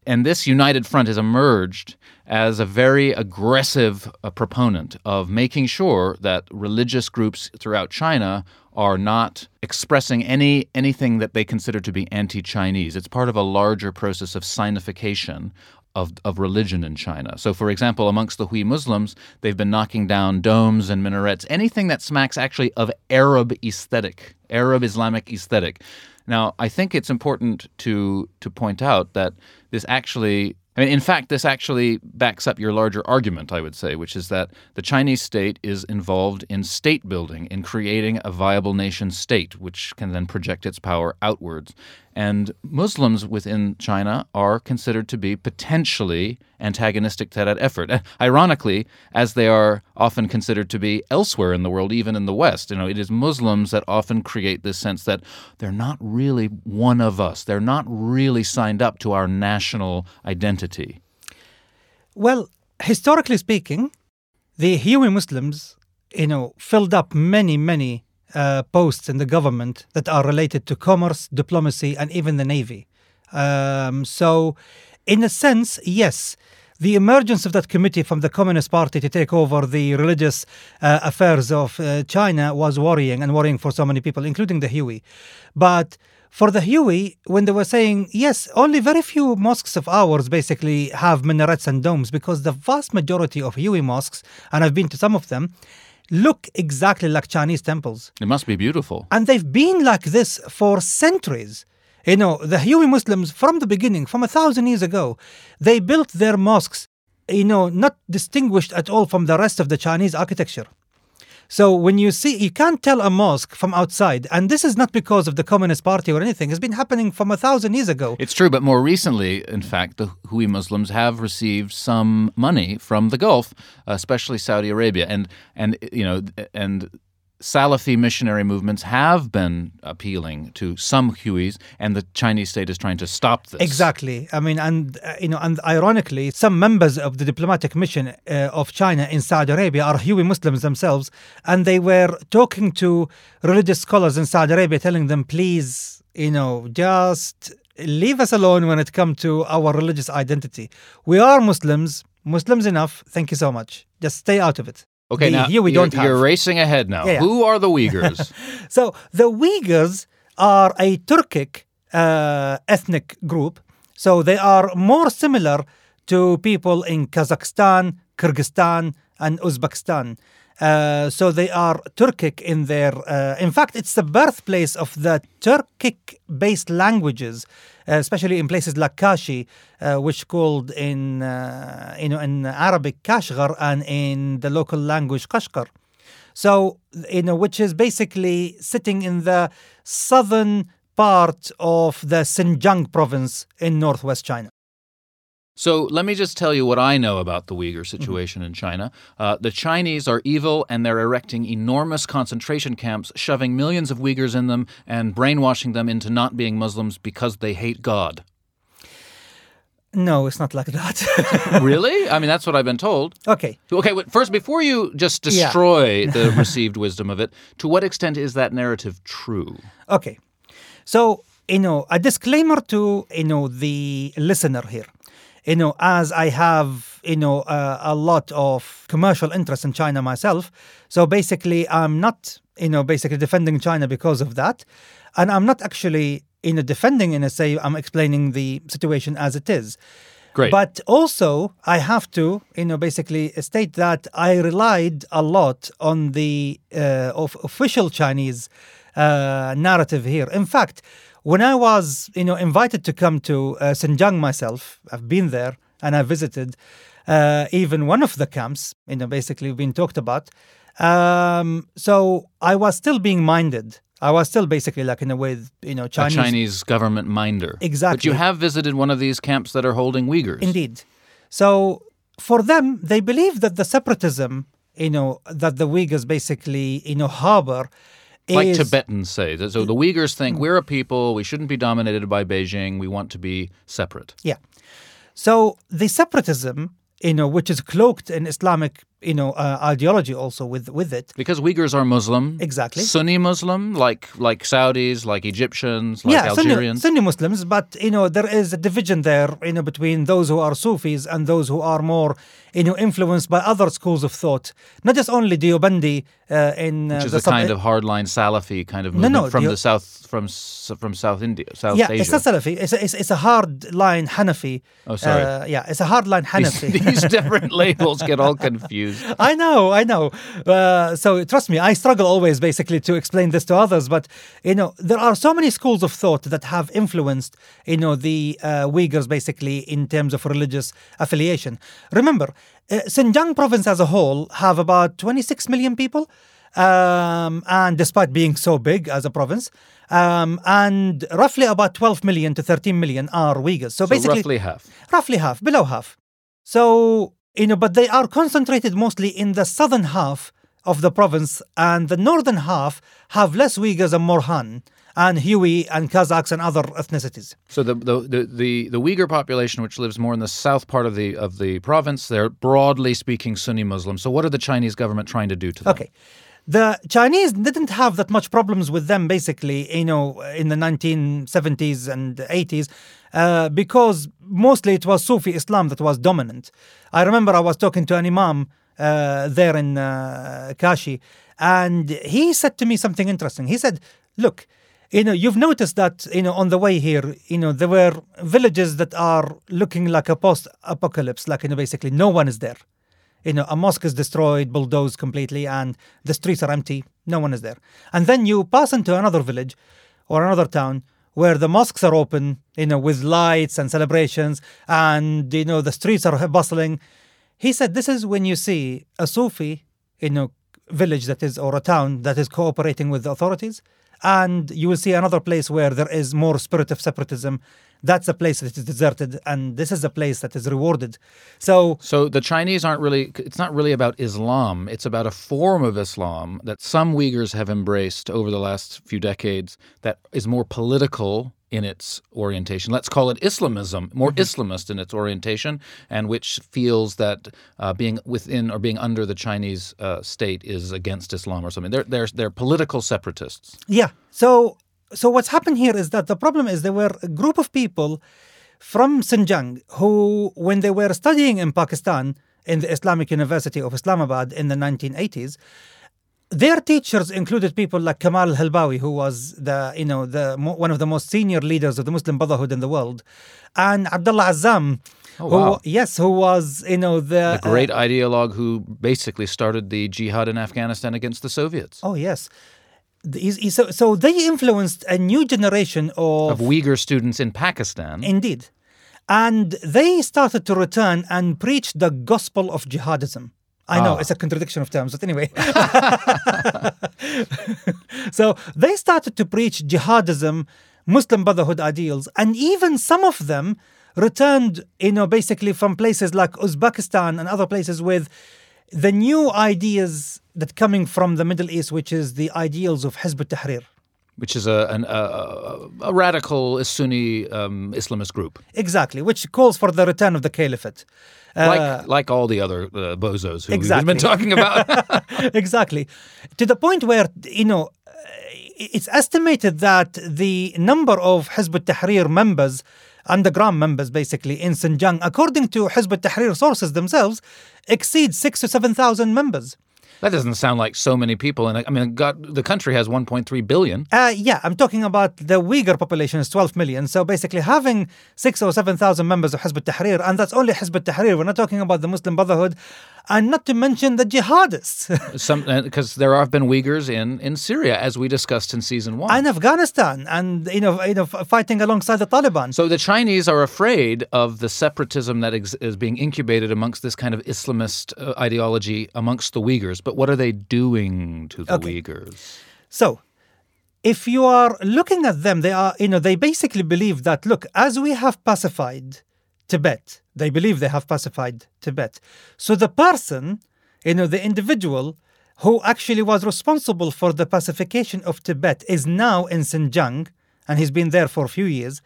And this united front has emerged as a very aggressive uh, proponent of making sure that religious groups throughout China are not expressing any anything that they consider to be anti-Chinese. It's part of a larger process of sinification of, of religion in China. So, for example, amongst the Hui Muslims, they've been knocking down domes and minarets, anything that smacks actually of Arab aesthetic, Arab Islamic aesthetic. Now, I think it's important to to point out that this actually I mean, in fact, this actually backs up your larger argument, I would say, which is that the Chinese state is involved in state building, in creating a viable nation state, which can then project its power outwards. And Muslims within China are considered to be potentially antagonistic to that effort. *laughs* Ironically, as they are often considered to be elsewhere in the world, even in the West. You know, it is Muslims that often create this sense that they're not really one of us. They're not really signed up to our national identity. Well, historically speaking, the Hui Muslims, you know, filled up many, many uh, posts in the government that are related to commerce, diplomacy, and even the navy. Um, so, in a sense, yes, the emergence of that committee from the Communist Party to take over the religious uh, affairs of uh, China was worrying and worrying for so many people, including the Hui. But for the Hui, when they were saying, yes, only very few mosques of ours basically have minarets and domes because the vast majority of Hui mosques, and I've been to some of them, look exactly like Chinese temples. It must be beautiful. And they've been like this for centuries. You know, the Hui Muslims from the beginning, from a thousand years ago, they built their mosques, you know, not distinguished at all from the rest of the Chinese architecture. So when you see, you can't tell a mosque from outside, and this is not because of the Communist Party or anything. It's been happening from a thousand years ago. It's true, but more recently, in fact, the Hui Muslims have received some money from the Gulf, especially Saudi Arabia, and and you know, and Salafi missionary movements have been appealing to some Huis, and the Chinese state is trying to stop this. Exactly. I mean, and uh, you know, and ironically, some members of the diplomatic mission uh, of China in Saudi Arabia are Hui Muslims themselves, and they were talking to religious scholars in Saudi Arabia, telling them, please, you know, just leave us alone when it comes to our religious identity. We are Muslims, Muslims enough. Thank you so much. Just stay out of it. Okay, The now Hui we you're, don't have. you're racing ahead now. Yeah, yeah. Who are the Uyghurs? *laughs* So the Uyghurs are a Turkic uh, ethnic group. So they are more similar to people in Kazakhstan, Kyrgyzstan, and Uzbekistan. Uh, so they are Turkic in their. Uh, in fact, it's the birthplace of the Turkic-based languages, uh, especially in places like Kashi, uh, which called in uh, you know in Arabic Kashgar and in the local language Kashgar. So, you know, which is basically sitting in the southern part of the Xinjiang province in northwest China. So let me just tell you what I know about the Uyghur situation in China. Uh, the Chinese are evil and they're erecting enormous concentration camps, shoving millions of Uyghurs in them and brainwashing them into not being Muslims because they hate God. No, it's not like that. *laughs* *laughs* really? I mean, that's what I've been told. okay. Okay, wait, first, before you just Yeah. destroy the *laughs* received wisdom of it, to what extent is that narrative true? Okay. So you know, a disclaimer to you know the listener here. You know, as I have you know uh, a lot of commercial interest in China myself, so basically I'm not you know basically defending China because of that, and I'm not actually you know defending in a say I'm explaining the situation as it is. Great. But also, I have to, you know, basically state that I relied a lot on the uh, of official Chinese uh, narrative here. In fact, when I was, you know, invited to come to uh, Xinjiang myself, I've been there and I visited uh, even one of the camps, you know, basically being talked about. Um, so I was still being minded. I was still basically like in a way, you know, Chinese, a Chinese. Chinese government minder. Exactly. But you have visited one of these camps that are holding Uyghurs. Indeed. So for them, they believe that the separatism, you know, that the Uyghurs basically, you know, harbor Like is Tibetans say. So the Uyghurs think mm. we're a people, we shouldn't be dominated by Beijing, we want to be separate. Yeah. So the separatism, you know, which is cloaked in Islamic, you know, uh, ideology also with with it. Because Uyghurs are Muslim. Exactly. Sunni Muslim, like like Saudis, like Egyptians, like yeah, Sunni, Algerians. Sunni Muslims, but you know there is a division there, you know, between those who are Sufis and those who are more, you know, influenced by other schools of thought. Not just only Deobandi uh, in uh, which is the a sub- kind of hardline Salafi kind of No, movement no, from the- the south from from South India, South yeah, Asia. it's not Salafi. It's a, it's, it's a hard line Hanafi. Oh, sorry. Uh, yeah, it's a hard line these, Hanafi. these different *laughs* labels get all confused. *laughs* I know, I know. Uh, so trust me, I struggle always basically to explain this to others. But you know, there are so many schools of thought that have influenced, you know, the uh, Uyghurs basically in terms of religious affiliation. Remember, uh, Xinjiang province as a whole have about 26 million people. Um, and despite being so big as a province, um, and roughly about 12 million to 13 million are Uyghurs. So, So basically, roughly half. roughly half, below half. So, you know, but they are concentrated mostly in the southern half of the province, and the northern half have less Uyghurs and more Han and Hui and Kazakhs and other ethnicities. So the, the the the Uyghur population, which lives more in the south part of the of the province, they're broadly speaking Sunni Muslim. So what are the Chinese government trying to do to them? Okay. The Chinese didn't have that much problems with them, basically, you know, in the 1970s and 80s, uh, because mostly it was Sufi Islam that was dominant. I remember I was talking to an imam uh, there in uh, Kashi, and he said to me something interesting. He said, Look, you know, you've noticed that, you know, on the way here, you know, there were villages that are looking like a post apocalypse, like, you know, basically no one is there you know, a mosque is destroyed, bulldozed completely, and the streets are empty. No one is there. And then you pass into another village or another town where the mosques are open, you know, with lights and celebrations, and you know the streets are bustling. He said, "This is when you see a Sufi, you know, village that is or a town that is cooperating with the authorities." And you will see another place where there is more spirit of separatism. That's a place that is deserted, and this is a place that is rewarded. So So the Chinese aren't really. It's not really about Islam. It's about a form of Islam that some Uyghurs have embraced over the last few decades. That is more political in its orientation. Let's call it Islamism, more Islamist in its orientation, and which feels that uh, being within or being under the Chinese uh, state is against Islam or something. They're they're they're political separatists. Yeah. So so what's happened here is that the problem is there were a group of people from Xinjiang who, when they were studying in Pakistan in the Islamic University of Islamabad in the 1980s, their teachers included people like Kamal al-Halbawi, who was the you know the one of the most senior leaders of the Muslim Brotherhood in the world, and Abdullah Azzam. Oh, who wow. yes, who was you know the The great uh, ideologue who basically started the jihad in Afghanistan against the Soviets. oh yes. So, so they influenced a new generation of, Of Uyghur students in Pakistan. Indeed. And they started to return and preach the gospel of jihadism. I know Ah. it's a contradiction of terms, but anyway. *laughs* so they started to preach jihadism, Muslim Brotherhood ideals, and even some of them returned, you know, basically from places like Uzbekistan and other places with the new ideas that coming from the Middle East, which is the ideals of Hizb ut-Tahrir. which is a an, a, a, a radical Sunni um, Islamist group, Exactly, which calls for the return of the caliphate. Uh, like like all the other uh, bozos who Exactly. we've been talking about. *laughs* exactly. To the point where, you know, uh, it's estimated that the number of Hizb ut-Tahrir members, underground members basically, in Xinjiang, according to Hizb ut-Tahrir sources themselves, exceeds six to 7,000 members. That doesn't sound like so many people. And I mean, God, the country has 1.3 billion. Uh, yeah, I'm talking about the Uyghur population is 12 million. So basically, having six or 7,000 members of Hizb ut-Tahrir, and that's only Hizb ut-Tahrir, we're not talking about the Muslim Brotherhood, and not to mention the jihadists. *laughs* Because there have been Uyghurs in in Syria, as we discussed in season one. and Afghanistan, and you know, you know, fighting alongside the Taliban. So the Chinese are afraid of the separatism that ex- is being incubated amongst this kind of Islamist uh, ideology amongst the Uyghurs. But what are they doing to the Okay. Uyghurs? So, if you are looking at them, they are, you know, they basically believe that, look, as we have pacified Tibet, they believe they have pacified Tibet. So the person, you know, the individual who actually was responsible for the pacification of Tibet is now in Xinjiang, and he's been there for a few years.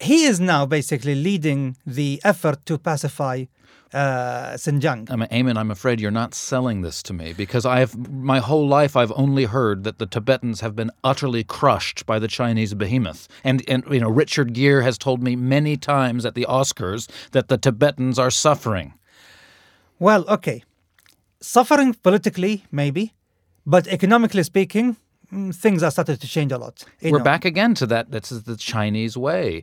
He is now basically leading the effort to pacify uh, Xinjiang. I mean, Aimen, I'm afraid you're not selling this to me because I've my whole life I've only heard that the Tibetans have been utterly crushed by the Chinese behemoth, and and you know Richard Gere has told me many times at the Oscars that the Tibetans are suffering. Well, okay. Suffering politically, maybe, but economically speaking, mm, things are starting to change a lot. We're know. back again to that. This is the Chinese way.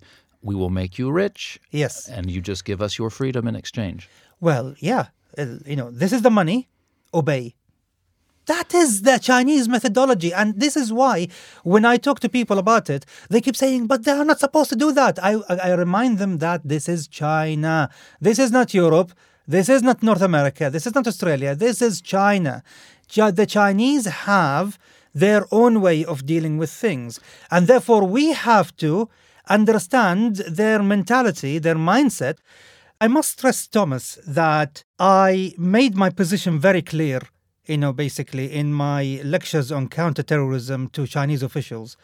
We will make you rich, Yes. and you just give us your freedom in exchange. Well, yeah. uh, You know, this is the money, obey. That is the Chinese methodology. And this is why, when I talk to people about it, they keep saying, but they are not supposed to do that. I, I I remind them that this is China. This is not Europe. This is not North America. This is not Australia. This is China. The Chinese have their own way of dealing with things. And therefore, we have to understand their mentality, their mindset. I must stress, Thomas, that I made my position very clear, you know, basically in my lectures on counterterrorism to Chinese officials,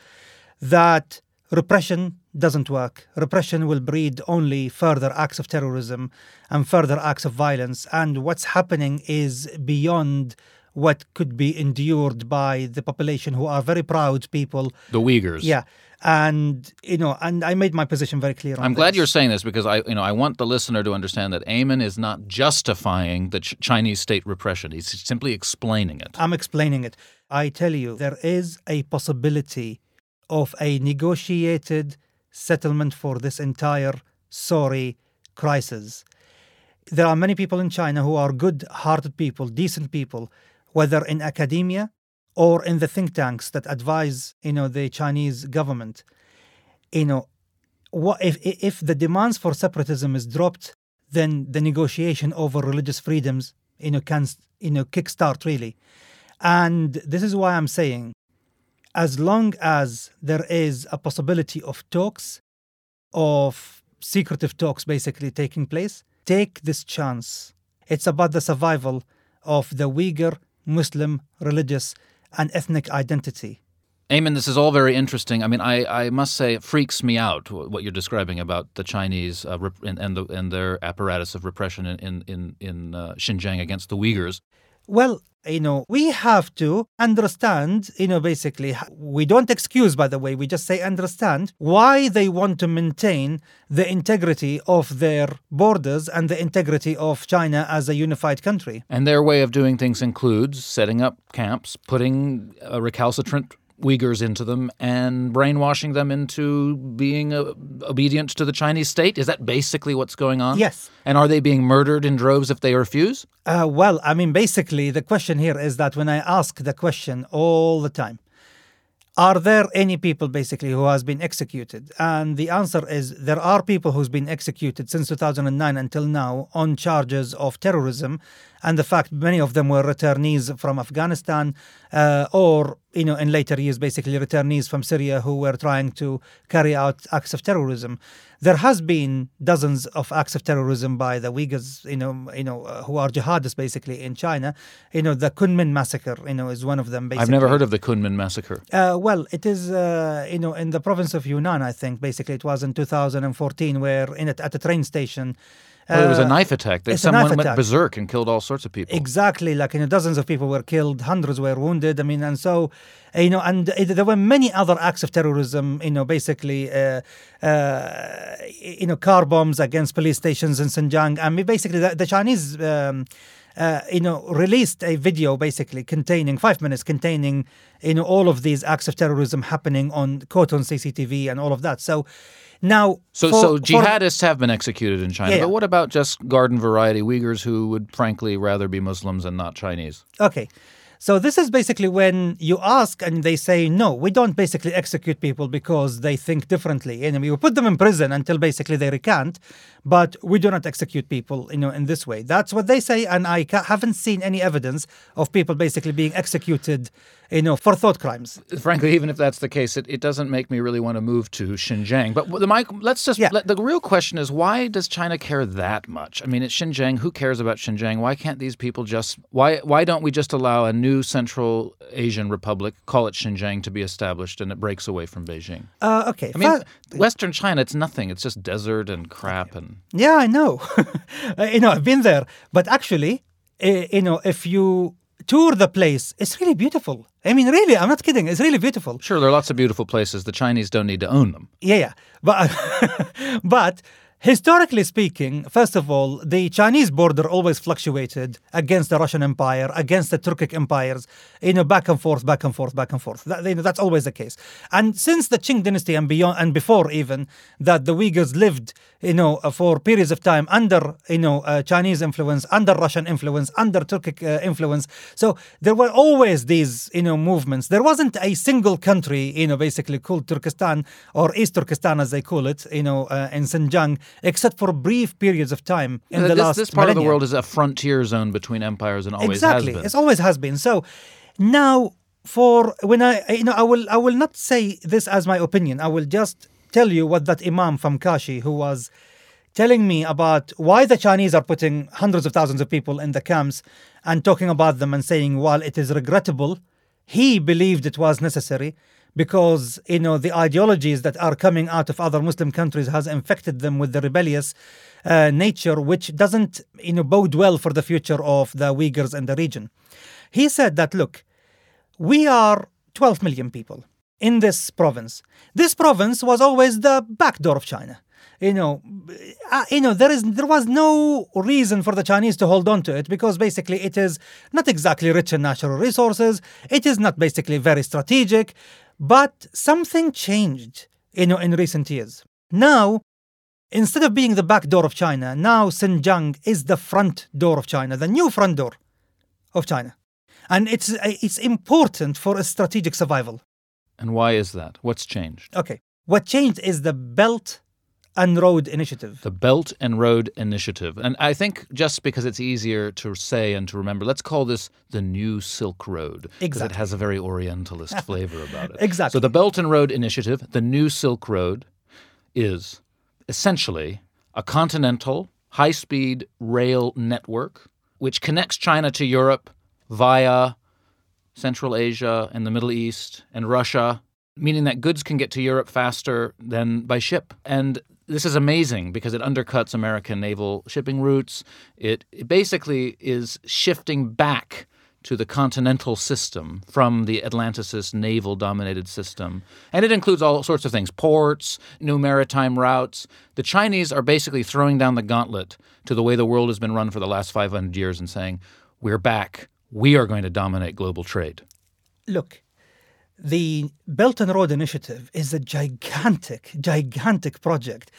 that repression doesn't work. Repression will breed only further acts of terrorism and further acts of violence. And what's happening is beyond what could be endured by the population who are very proud people. The Uyghurs. Yeah. And, you know, and I made my position very clear on I'm glad you're saying this because I, you know, I want the listener to understand that Aimen is not justifying the Ch- Chinese state repression. He's simply explaining it. I'm explaining it. I tell you, there is a possibility of a negotiated settlement for this entire sorry crisis. There are many people in China who are good hearted people, decent people, whether in academia or in the think tanks that advise, you know, the Chinese government. You know, what if if the demands for separatism is dropped, then the negotiation over religious freedoms, you know, can you know kickstart really. And this is why I'm saying, as long as there is a possibility of talks, of secretive talks basically taking place, take this chance. It's about the survival of the Uyghur Muslim religious and ethnic identity. Aimen, this is all very interesting. I mean, I, I must say it freaks me out what you're describing about the Chinese uh, rep- and, and, the, and their apparatus of repression in, in, in, in uh, Xinjiang against the Uyghurs. Well, you know, we have to understand, you know, basically, we don't excuse, by the way, we just say understand why they want to maintain the integrity of their borders and the integrity of China as a unified country. And their way of doing things includes setting up camps, putting uh, recalcitrant Uyghurs into them, and brainwashing them into being uh, obedient to the Chinese state. Is that basically what's going on? Yes. And are they being murdered in droves if they refuse? Uh, well, I mean, basically, the question here is that when I ask the question all the time, are there any people basically who has been executed? And the answer is there are people who's been executed since 2009 until now on charges of terrorism, and the fact many of them were returnees from Afghanistan, uh, or you know, in later years, basically returnees from Syria who were trying to carry out acts of terrorism. There has been dozens of acts of terrorism by the Uyghurs, you know, you know, uh, who are jihadists basically in China. You know, the Kunming massacre, you know, is one of them. Basically, I've never heard of the Kunming massacre. uh, well, it is, uh, you know, in the province of Yunnan, I think. Basically, it was in 2014, where in at a train station, Well, it was a Uh, knife attack. That it's a knife someone went attack. berserk and killed all sorts of people. Exactly, like you know, dozens of people were killed, hundreds were wounded. I mean, and so you know, and uh, there were many other acts of terrorism. You know, basically, uh, uh, you know, car bombs against police stations in Xinjiang. I mean, basically, the, the Chinese. Um, uh, you know, released a video basically containing five minutes containing, you know, all of these acts of terrorism happening on caught on CCTV and all of that. So now, So, for- so for- jihadists have been executed in China. Yeah. But what about just garden variety Uyghurs who would frankly rather be Muslims and not Chinese? Okay. So this is basically when you ask and they say no, we don't basically execute people because they think differently. And we put them in prison until basically they recant, but we do not execute people, you know, in this way. That's what they say, and I ca- haven't seen any evidence of people basically being executed, you know, for thought crimes. Frankly, even if that's the case, it, it doesn't make me really want to move to Xinjiang. But the Mike, let's just Yeah. let, the real question is why does China care that much? I mean, it's Xinjiang. Who cares about Xinjiang? Why can't these people just why why don't we just allow a new Central Asian republic, call it Xinjiang, to be established and it breaks away from Beijing? Uh, okay. I mean, fa- Western China, it's nothing. It's just desert and crap and Yeah, I know. *laughs* Uh, you know, I've been there. But actually, uh, you know, if you tour the place, it's really beautiful. I mean, really, I'm not kidding. It's really beautiful. Sure, there are lots of beautiful places. The Chinese don't need to own them. Yeah, yeah. But *laughs* but historically speaking, first of all, the Chinese border always fluctuated against the Russian Empire, against the Turkic empires, you know, back and forth, back and forth, back and forth. That, you know, that's always the case. And since the Qing dynasty and beyond, and before even, that the Uyghurs lived, you know, uh, for periods of time under, you know, uh, Chinese influence, under Russian influence, under Turkic uh, influence. So there were always these, you know, movements. There wasn't a single country, you know, basically called Turkestan or East Turkestan as they call it, you know, uh, in Xinjiang, except for brief periods of time in Uh, the this, last this part of the world is a frontier zone between empires and always exactly. has been. It's always has been. So now, for when I, you know, I will, I will not say this as my opinion. I will just tell you what that Imam from Kashi, who was telling me about why the Chinese are putting hundreds of thousands of people in the camps and talking about them and saying, while it is regrettable, he believed it was necessary because you know the ideologies that are coming out of other Muslim countries has infected them with the rebellious uh, nature, which doesn't you know bode well for the future of the Uyghurs in the region. He said that look, we are 12 million people in this province. This province was always the back door of China. You know, uh, you know there is there was no reason for the Chinese to hold on to it because basically it is not exactly rich in natural resources. It is not basically very strategic, but something changed. You know, in recent years. Now, instead of being the back door of China, now Xinjiang is the front door of China, the new front door of China, and it's it's important for a strategic survival. And why is that? What's changed? Okay. What changed is the Belt and Road Initiative. The Belt and Road Initiative. And I think just because it's easier to say and to remember, let's call this the New Silk Road. Because it has a very Orientalist *laughs* flavor about it. Exactly. So the Belt and Road Initiative, the New Silk Road, is essentially a continental high speed rail network which connects China to Europe via Central Asia and the Middle East and Russia, meaning that goods can get to Europe faster than by ship. And this is amazing because it undercuts American naval shipping routes. It, it basically is shifting back to the continental system from the Atlanticist naval dominated system. And it includes all sorts of things ports, new maritime routes. The Chinese are basically throwing down the gauntlet to the way the world has been run for the last 500 years and saying, We're back. We are going to dominate global trade. Look, the Belt and Road Initiative is a gigantic, gigantic project.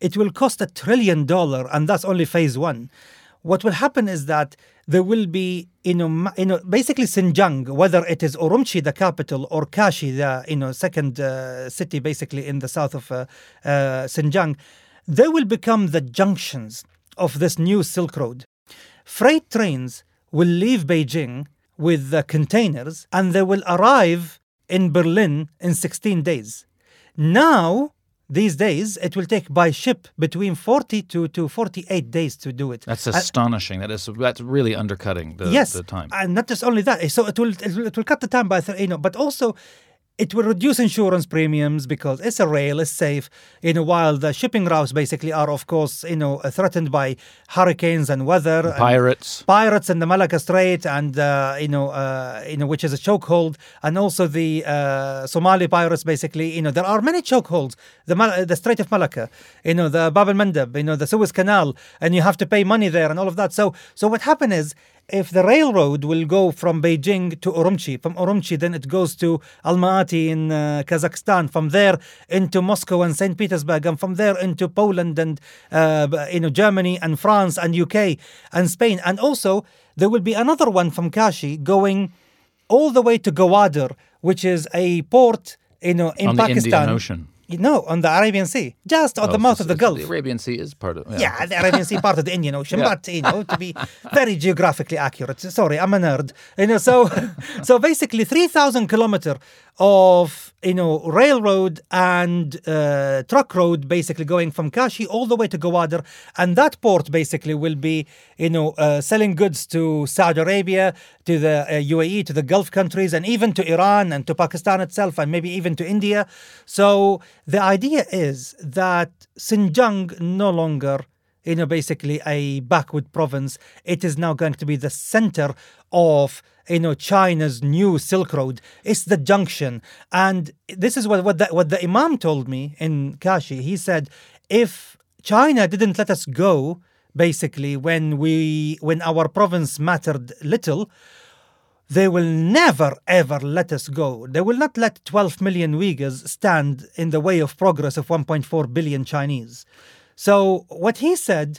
It will cost a trillion dollar, and that's only phase one. What will happen is that there will be, you know, you know, basically Xinjiang, whether it is Urumqi, the capital, or Kashi, the you know second uh, city, basically in the south of uh, uh, Xinjiang, they will become the junctions of this new Silk Road. Freight trains will leave Beijing with the containers and they will arrive in Berlin in 16 days. Now, these days, it will take by ship between 40 to, to 48 days to do it. That's And- astonishing. That is that's really undercutting the, yes, the time. and not just only that. So it will, it will it will cut the time by you know, but also it will reduce insurance premiums because it's a rail, it's safe. You know, while the shipping routes basically are, of course, you know, threatened by hurricanes and weather, and Pirates. pirates in the Malacca Strait, and uh, you know, uh, you know, which is a chokehold, and also the uh, Somali pirates. Basically, you know, there are many chokeholds. The Mal- the Strait of Malacca, you know, the Bab el Mandeb, you know, the Suez Canal, and you have to pay money there and all of that. So, so what happened is if the railroad will go from Beijing to Urumqi, from Urumqi then it goes to Almaty in uh, Kazakhstan, from there into Moscow and St. Petersburg, and from there into Poland and uh, you know Germany and France and UK and Spain, and also there will be another one from Kashi going all the way to Gwadar, which is a port you know in On the Pakistan. Indian Ocean. No, on the Arabian Sea, just on Oh, the mouth so of the Gulf. The Arabian Sea is part of. Yeah, the Arabian Sea part of the Indian Ocean, *laughs* Yeah. but you know, to be very geographically accurate. Sorry, I'm a nerd. You know, so *laughs* so basically, three thousand kilometer of you know railroad and uh, truck road, basically going from Kashi all the way to Gwadar, and that port basically will be you know uh, selling goods to Saudi Arabia, to the uh, UAE, to the Gulf countries, and even to Iran and to Pakistan itself, and maybe even to India. So the idea is that Xinjiang no longer you know, basically a backward province. It is now going to be the center of, you know, China's new Silk Road. It's the junction. And this is what, what, the, what the Imam told me in Kashi. He said, if China didn't let us go, basically, when we when our province mattered little, they will never ever let us go. They will not let 12 million Uyghurs stand in the way of progress of 1.4 billion Chinese. So, what he said,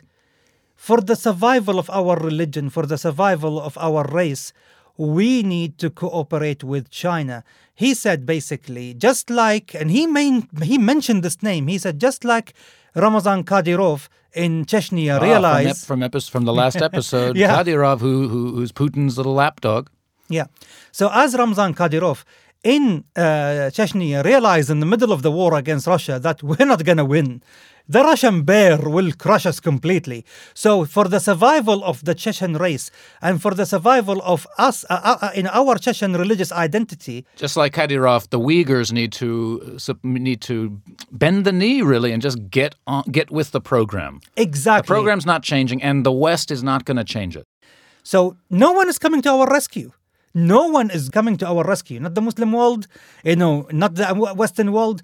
for the survival of our religion, for the survival of our race, we need to cooperate with China. He said basically, just like, and he main, he mentioned this name. He said just like Ramazan Kadyrov in Chechnya Ah, from, realized. ep- from, from the last *laughs* episode, Yeah. Kadyrov, who, who who's Putin's little lapdog. Yeah. So as Ramzan Kadyrov in uh, Chechnya realized in the middle of the war against Russia that we're not going to win. The Russian bear will crush us completely. So, for the survival of the Chechen race and for the survival of us uh, uh, in our Chechen religious identity, Just like Kadyrov, the Uyghurs need to need to bend the knee really and just get on, get with the program. exactly. The program's not changing, and the West is not going to change it. So no one is coming to our rescue. No one is coming to our rescue. Not the Muslim world, you know, not the Western world.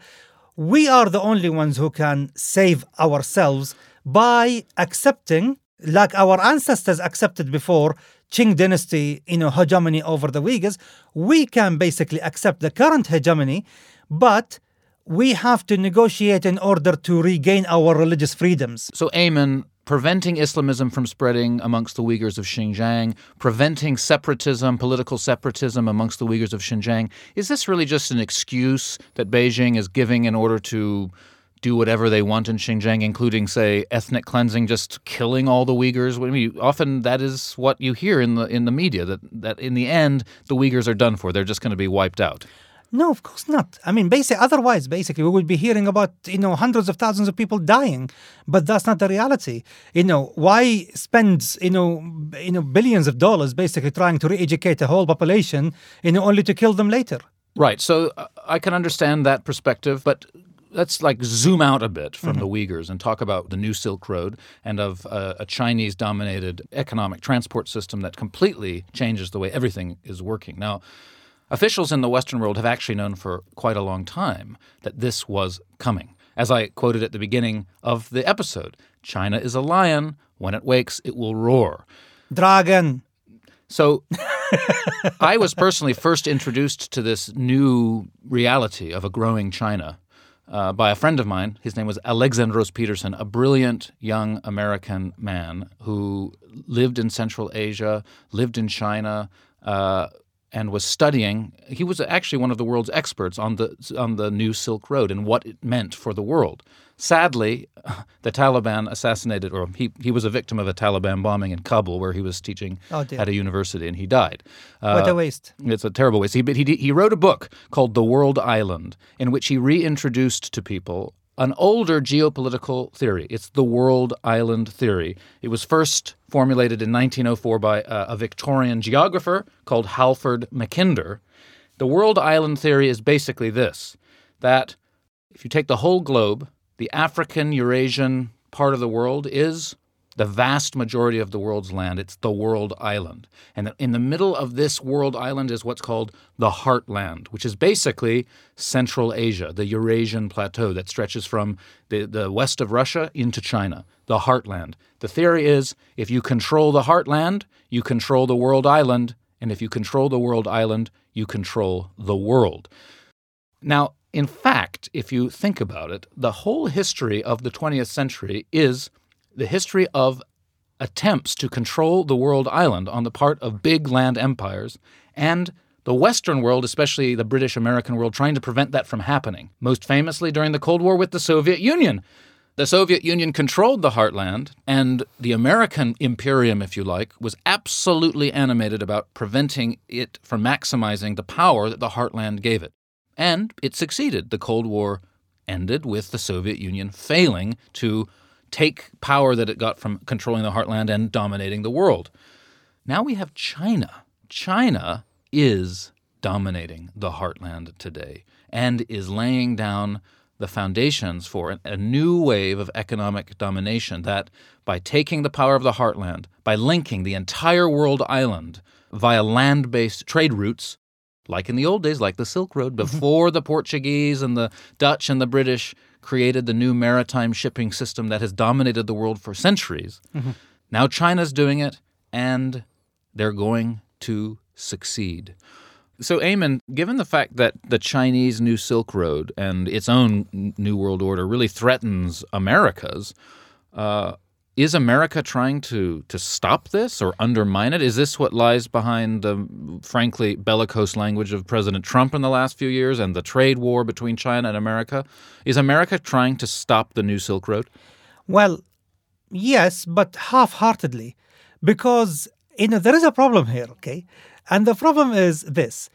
We are the only ones who can save ourselves by accepting, like our ancestors accepted before, Qing dynasty, you know, hegemony over the Uyghurs. We can basically accept the current hegemony, but we have to negotiate in order to regain our religious freedoms. So, Aimen, preventing Islamism from spreading amongst the Uyghurs of Xinjiang, preventing separatism, political separatism amongst the Uyghurs of Xinjiang, is this really just an excuse that Beijing is giving in order to do whatever they want in Xinjiang, including, say, ethnic cleansing, just killing all the Uyghurs? I mean, often that is what you hear in the in the media that that in the end the Uyghurs are done for; they're just going to be wiped out. No, of course not. I mean, basically, otherwise, basically, we would be hearing about, you know, hundreds of thousands of people dying, but that's not the reality. You know, why spend, you know, you know, billions of dollars basically trying to re-educate a whole population, you know, only to kill them later? Right. So uh, I can understand that perspective, but let's like zoom out a bit from the Uyghurs and talk about the new Silk Road and of uh, a Chinese dominated economic transport system that completely changes the way everything is working. Now, officials in the Western world have actually known for quite a long time that this was coming. As I quoted at the beginning of the episode, China is a lion. When it wakes, it will roar. Dragon. So I was personally first introduced to this new reality of a growing China uh, by a friend of mine. His name was Alexandros Petersen, a brilliant young American man who lived in Central Asia, lived in China, uh, and was studying. He was actually one of the world's experts on the on the new Silk Road and what it meant for the world. Sadly, *laughs* the Taliban assassinated, or he, he was a victim of a Taliban bombing in Kabul, where he was teaching Oh, at a university, and he died. What Uh, a waste. it's a terrible waste. He, but he, he wrote a book called The World Island, in which he reintroduced to people an older geopolitical theory. It's the World Island theory. It was first formulated in 1904 by uh, a Victorian geographer called Halford Mackinder. The world island theory is basically this that if you take the whole globe, the African Eurasian part of the world is the vast majority of the world's land. It's the world island. And in the middle of this world island is what's called the heartland, which is basically Central Asia, the Eurasian plateau that stretches from the, the west of Russia into China, the heartland. The theory is if you control the heartland, you control the world island. And if you control the world island, you control the world. Now, in fact, if you think about it, the whole history of the 20th century is the history of attempts to control the world island on the part of big land empires and the Western world, especially the British American world, trying to prevent that from happening. Most famously during the Cold War with the Soviet Union. The Soviet Union controlled the heartland, and the American imperium, if you like, was absolutely animated about preventing it from maximizing the power that the heartland gave it. And it succeeded. The Cold War ended with the Soviet Union failing to take power that it got from controlling the heartland and dominating the world. Now we have China. China is dominating the heartland today and is laying down the foundations for a new wave of economic domination that by taking the power of the heartland, by linking the entire world island via land based trade routes, like in the old days, like the Silk Road, mm-hmm. before the Portuguese and the Dutch and the British created the new maritime shipping system that has dominated the world for centuries. Now China's doing it, and they're going to succeed. So, Aimen, given the fact that the Chinese New Silk Road and its own New World Order really threatens America's, uh, is America trying to, to stop this or undermine it? Is this what lies behind the, frankly, bellicose language of President Trump in the last few years and the trade war between China and America? Is America trying to stop the New Silk Road? Well, yes, but half heartedly. Because, you know, there is a problem here, okay? And the problem is this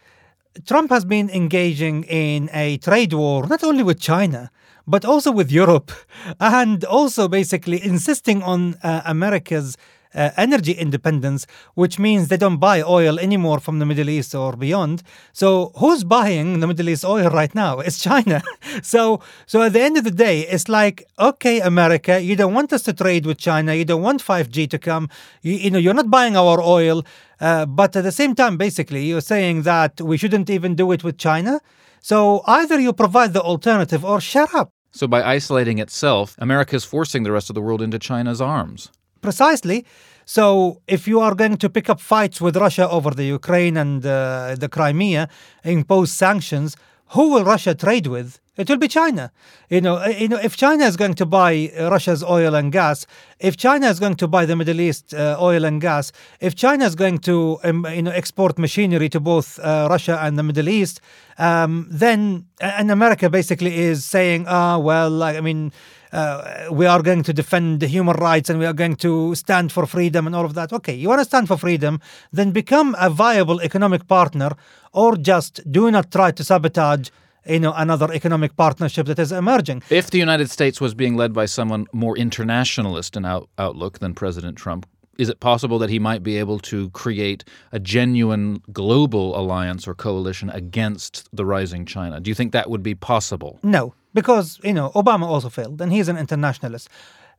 Trump has been engaging in a trade war, not only with China, but also with Europe, *laughs* and also basically insisting on uh, America's uh, energy independence, which means they don't buy oil anymore from the Middle East or beyond. So who's buying the Middle East oil right now? It's China. *laughs* so so at the end of the day, it's like, okay, America, you don't want us to trade with China, you don't want 5G to come, you, you know, you're not buying our oil, uh, but at the same time, basically, you're saying that we shouldn't even do it with China. So either you provide the alternative or shut up. So, by isolating itself, America is forcing the rest of the world into China's arms. Precisely. So, if you are going to pick up fights with Russia over the Ukraine and uh, the Crimea, impose sanctions, who will Russia trade with? It will be China. You know, uh, you know, if China is going to buy uh, Russia's oil and gas, if China is going to buy the Middle East uh, oil and gas, if China is going to um, you know export machinery to both uh, Russia and the Middle East, um, then and America basically is saying, ah, well, like, I mean. Uh, we are going to defend the human rights and we are going to stand for freedom and all of that. Okay, you want to stand for freedom, then become a viable economic partner, or just do not try to sabotage, you know, another economic partnership that is emerging. If the United States was being led by someone more internationalist in out- outlook than President Trump, is it possible that he might be able to create a genuine global alliance or coalition against the rising China? Do you think that would be possible? No, because you know Obama also failed, and he's an internationalist.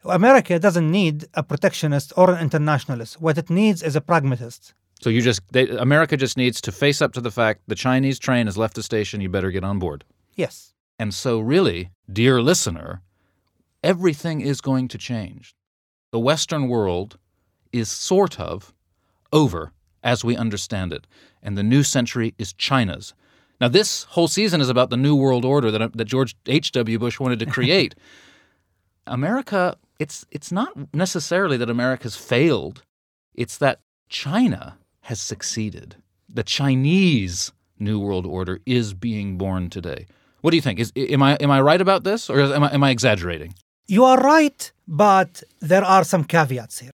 America doesn't need a protectionist or an internationalist. What it needs is a pragmatist. So you just they, America just needs to face up to the fact the Chinese train has left the station. You better get on board. Yes. And so, really, dear listener, everything is going to change. The Western world is sort of over as we understand it, and the new century is China's. Now, this whole season is about the new world order that, that George H.W. Bush wanted to create. *laughs* America, it's, it's not necessarily that America's failed, it's that China has succeeded. The Chinese New World Order is being born today. What do you think? Is, am, I, am I right about this, or am I, am I exaggerating? You are right, but there are some caveats here.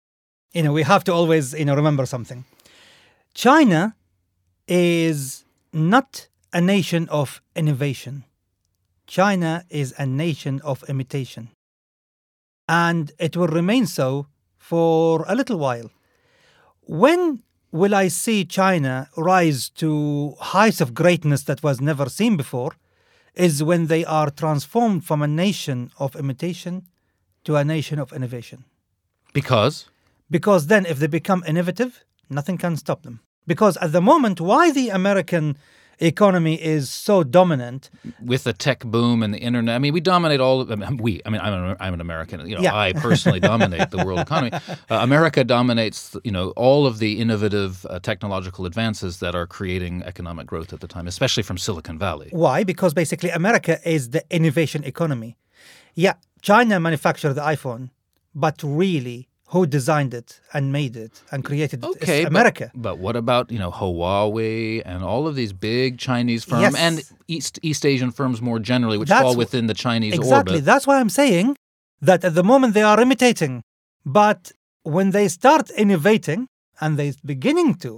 You know, we have to always, you know, remember something. China is not a nation of innovation. China is a nation of imitation. And it will remain so for a little while. When will I see China rise to heights of greatness that was never seen before is when they are transformed from a nation of imitation to a nation of innovation. Because Because then, if they become innovative, nothing can stop them. Because at the moment, why the American economy is so dominant, with the tech boom and the internet, I mean, we dominate all. Of, I mean, we, I mean, I'm an, I'm an American. You know, Yeah. I personally *laughs* dominate the world economy. Uh, America dominates, you know, all of the innovative uh, technological advances that are creating economic growth at the time, especially from Silicon Valley. Why? Because basically America is the innovation economy. Yeah, China manufactured the iPhone, but really, who designed it and made it and created it? Okay, but- America. But, what about you know Huawei and all of these big Chinese firms Yes. and East East Asian firms more generally, which That's fall within the Chinese exactly. orbit? Exactly. That's why I'm saying that at the moment they are imitating, but when they start innovating and they're beginning to,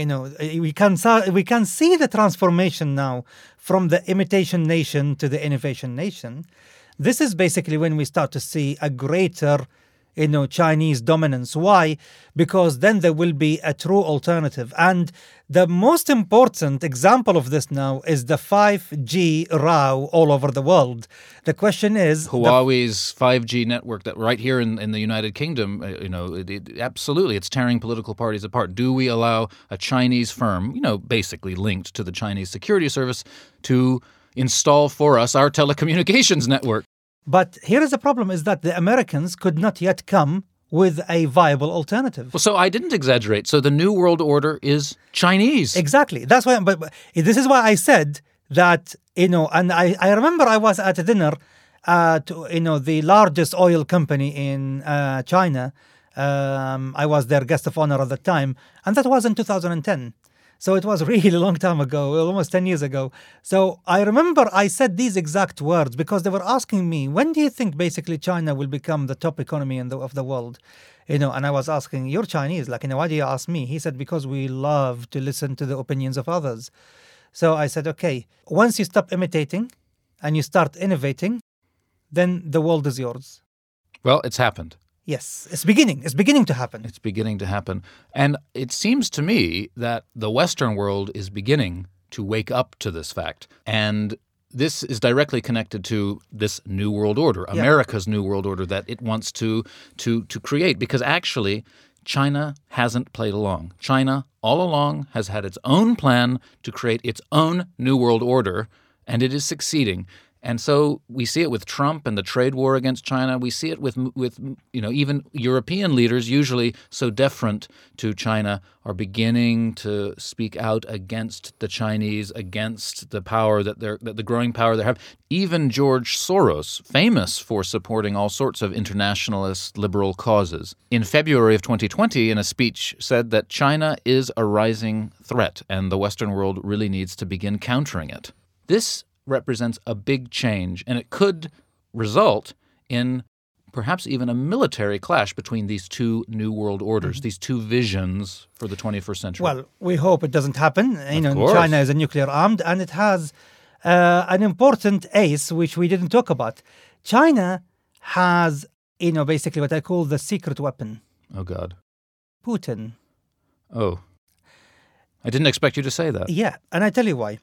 you know, eh, we can we can see the transformation now from the imitation nation to the innovation nation. This is basically when we start to see a greater you know chinese dominance why because then there will be a true alternative and the most important example of this now is the 5g row all over the world the question is the- Huawei's 5G network that right here in, in the United Kingdom, uh, you know, it, it, absolutely, it's tearing political parties apart. Do we allow a Chinese firm, you know, basically linked to the Chinese security service, to install for us our telecommunications *laughs* network? But here is the problem is that the americans could not yet come with a viable alternative Well, so I didn't exaggerate. So the New World Order is Chinese. Exactly. That's why. But, but this is why I said that. You know, and I, I remember I was at a dinner at you know the largest oil company in uh, China. Um, I was their guest of honor at the time, and that was in 2010. So it was *laughs* really a long time ago, almost 10 years ago. So I remember I said these exact words because they were asking me, when do you think basically China will become the top economy the, of the world? You know, and I was asking, you're Chinese, like, you know, why do you ask me? He said, because we love to listen to the opinions of others. So I said, okay, once you stop imitating and you start innovating, then the world is yours. Well, it's happened. Yes, it's beginning. It's beginning to happen. It's beginning to happen. And it seems to me that the Western world is beginning to wake up to this fact. And this is directly connected to this new world order, America's new world order that it wants to to to create because actually China hasn't played along. China all along has had its own plan to create its own new world order and it is succeeding. And so we see it with Trump and the trade war against China. We see it with with you know even European leaders, usually so deferent to China, are beginning to speak out against the Chinese, against the power that they're that the growing power they have. Even George Soros, famous for supporting all sorts of internationalist liberal causes, in February of 2020, in a speech, said that China is a rising threat and the Western world really needs to begin countering it. This represents a big change, and it could result in perhaps even a military clash between these two new world orders, these two visions for the 21st century. Well, we hope it doesn't happen. You know, course. China is a nuclear armed, and it has uh, an important ace which we didn't talk about. China has, you know, basically what I call the secret weapon, oh, God. Putin. Oh. I didn't expect you to say that. Yeah, and I tell you why.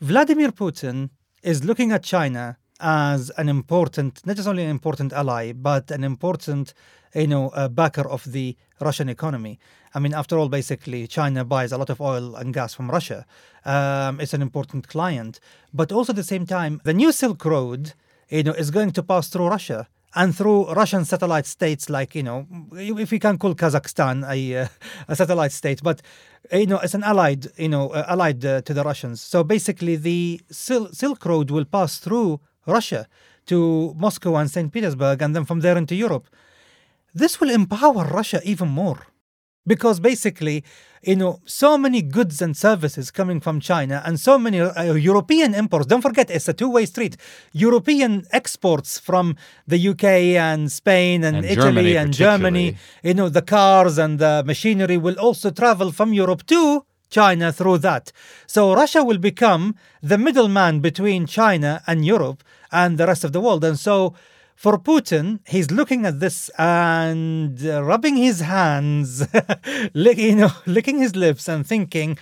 Vladimir Putin is looking at China as an important, not just only an important ally, but an important, you know, backer of the Russian economy. I mean, after all, basically, China buys a lot of oil and gas from Russia. Um, it's an important client, but also at the same time, the new Silk Road, you know, is going to pass through Russia and through Russian satellite states, like you know, if we can call Kazakhstan a, uh, a satellite state, but you know, it's an allied, you know, uh, allied uh, to the Russians. So basically, the Sil- Silk Road will pass through Russia to Moscow and St. Petersburg, and then from there into Europe. This will empower Russia even more. Because basically, you know, so many goods and services coming from China and so many uh, European imports. Don't forget, it's a two way street. European exports from the UK and Spain and, And Italy Germany and Germany, you know, the cars and the machinery will also travel from Europe to China through that. So Russia will become the middleman between China and Europe and the rest of the world. And so For Putin, he's looking at this and rubbing his hands, *laughs* lick, you know, *laughs* licking his lips and thinking,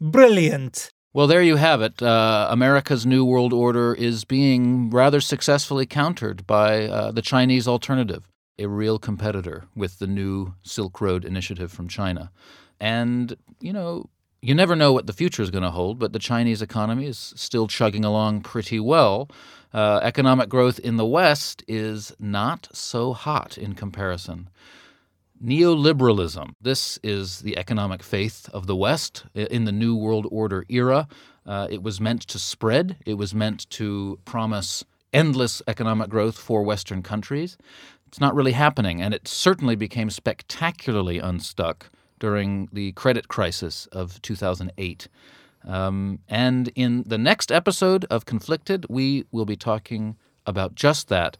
brilliant. Well, there you have it. Uh, America's New World Order is being rather successfully countered by uh, the Chinese alternative, a real competitor with the new Silk Road initiative from China. And, you know, you never know what the future is going to hold, but the Chinese economy is still chugging along pretty well. Uh, economic growth in the West is not so hot in comparison. Neoliberalism. This is the economic faith of the West in the New World Order era. Uh, it was meant to spread, it was meant to promise endless economic growth for Western countries. It's not really happening, and it certainly became spectacularly unstuck during the credit crisis of 2008. Um, and in the next episode of Conflicted, we will be talking about just that.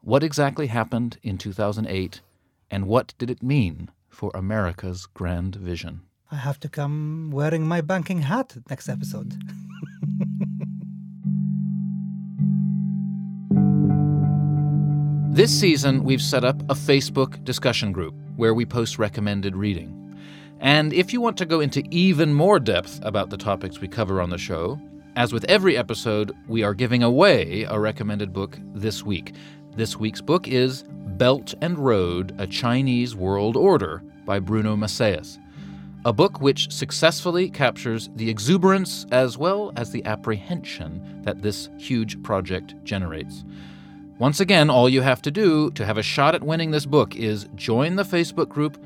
What exactly happened in 2008 and what did it mean for America's grand vision? I have to come wearing my banking hat next episode. this season, we've set up a Facebook discussion group where we post recommended reading. And if you want to go into even more depth about the topics we cover on the show, as with every episode, we are giving away a recommended book this week. This week's book is Belt and Road A Chinese World Order by Bruno Maçães, a book which successfully captures the exuberance as well as the apprehension that this huge project generates. Once again, all you have to do to have a shot at winning this book is join the Facebook group.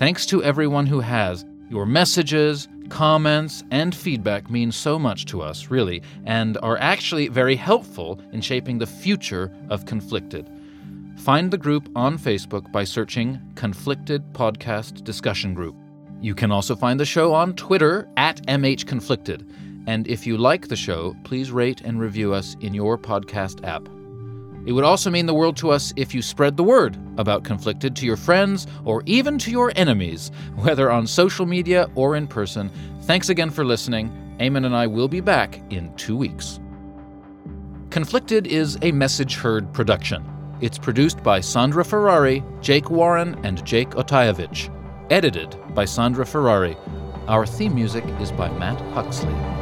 Thanks to everyone who has. Your messages, comments, and feedback mean so much to us, really, and are actually very helpful in shaping the future of Conflicted. Find the group on Facebook by searching Conflicted Podcast Discussion Group. You can also find the show on Twitter at MHConflicted. And if you like the show, please rate and review us in your podcast app. It would also mean the world to us if you spread the word about Conflicted to your friends or even to your enemies, *laughs* whether on social media or in person. Thanks again for listening. Aimen and I will be back in two weeks. Conflicted is a Message Heard production. It's produced by Sandra Ferrari, Jake Warren, and Jake Otayevich. Edited by Sandra Ferrari. Our theme music is by Matt Huxley.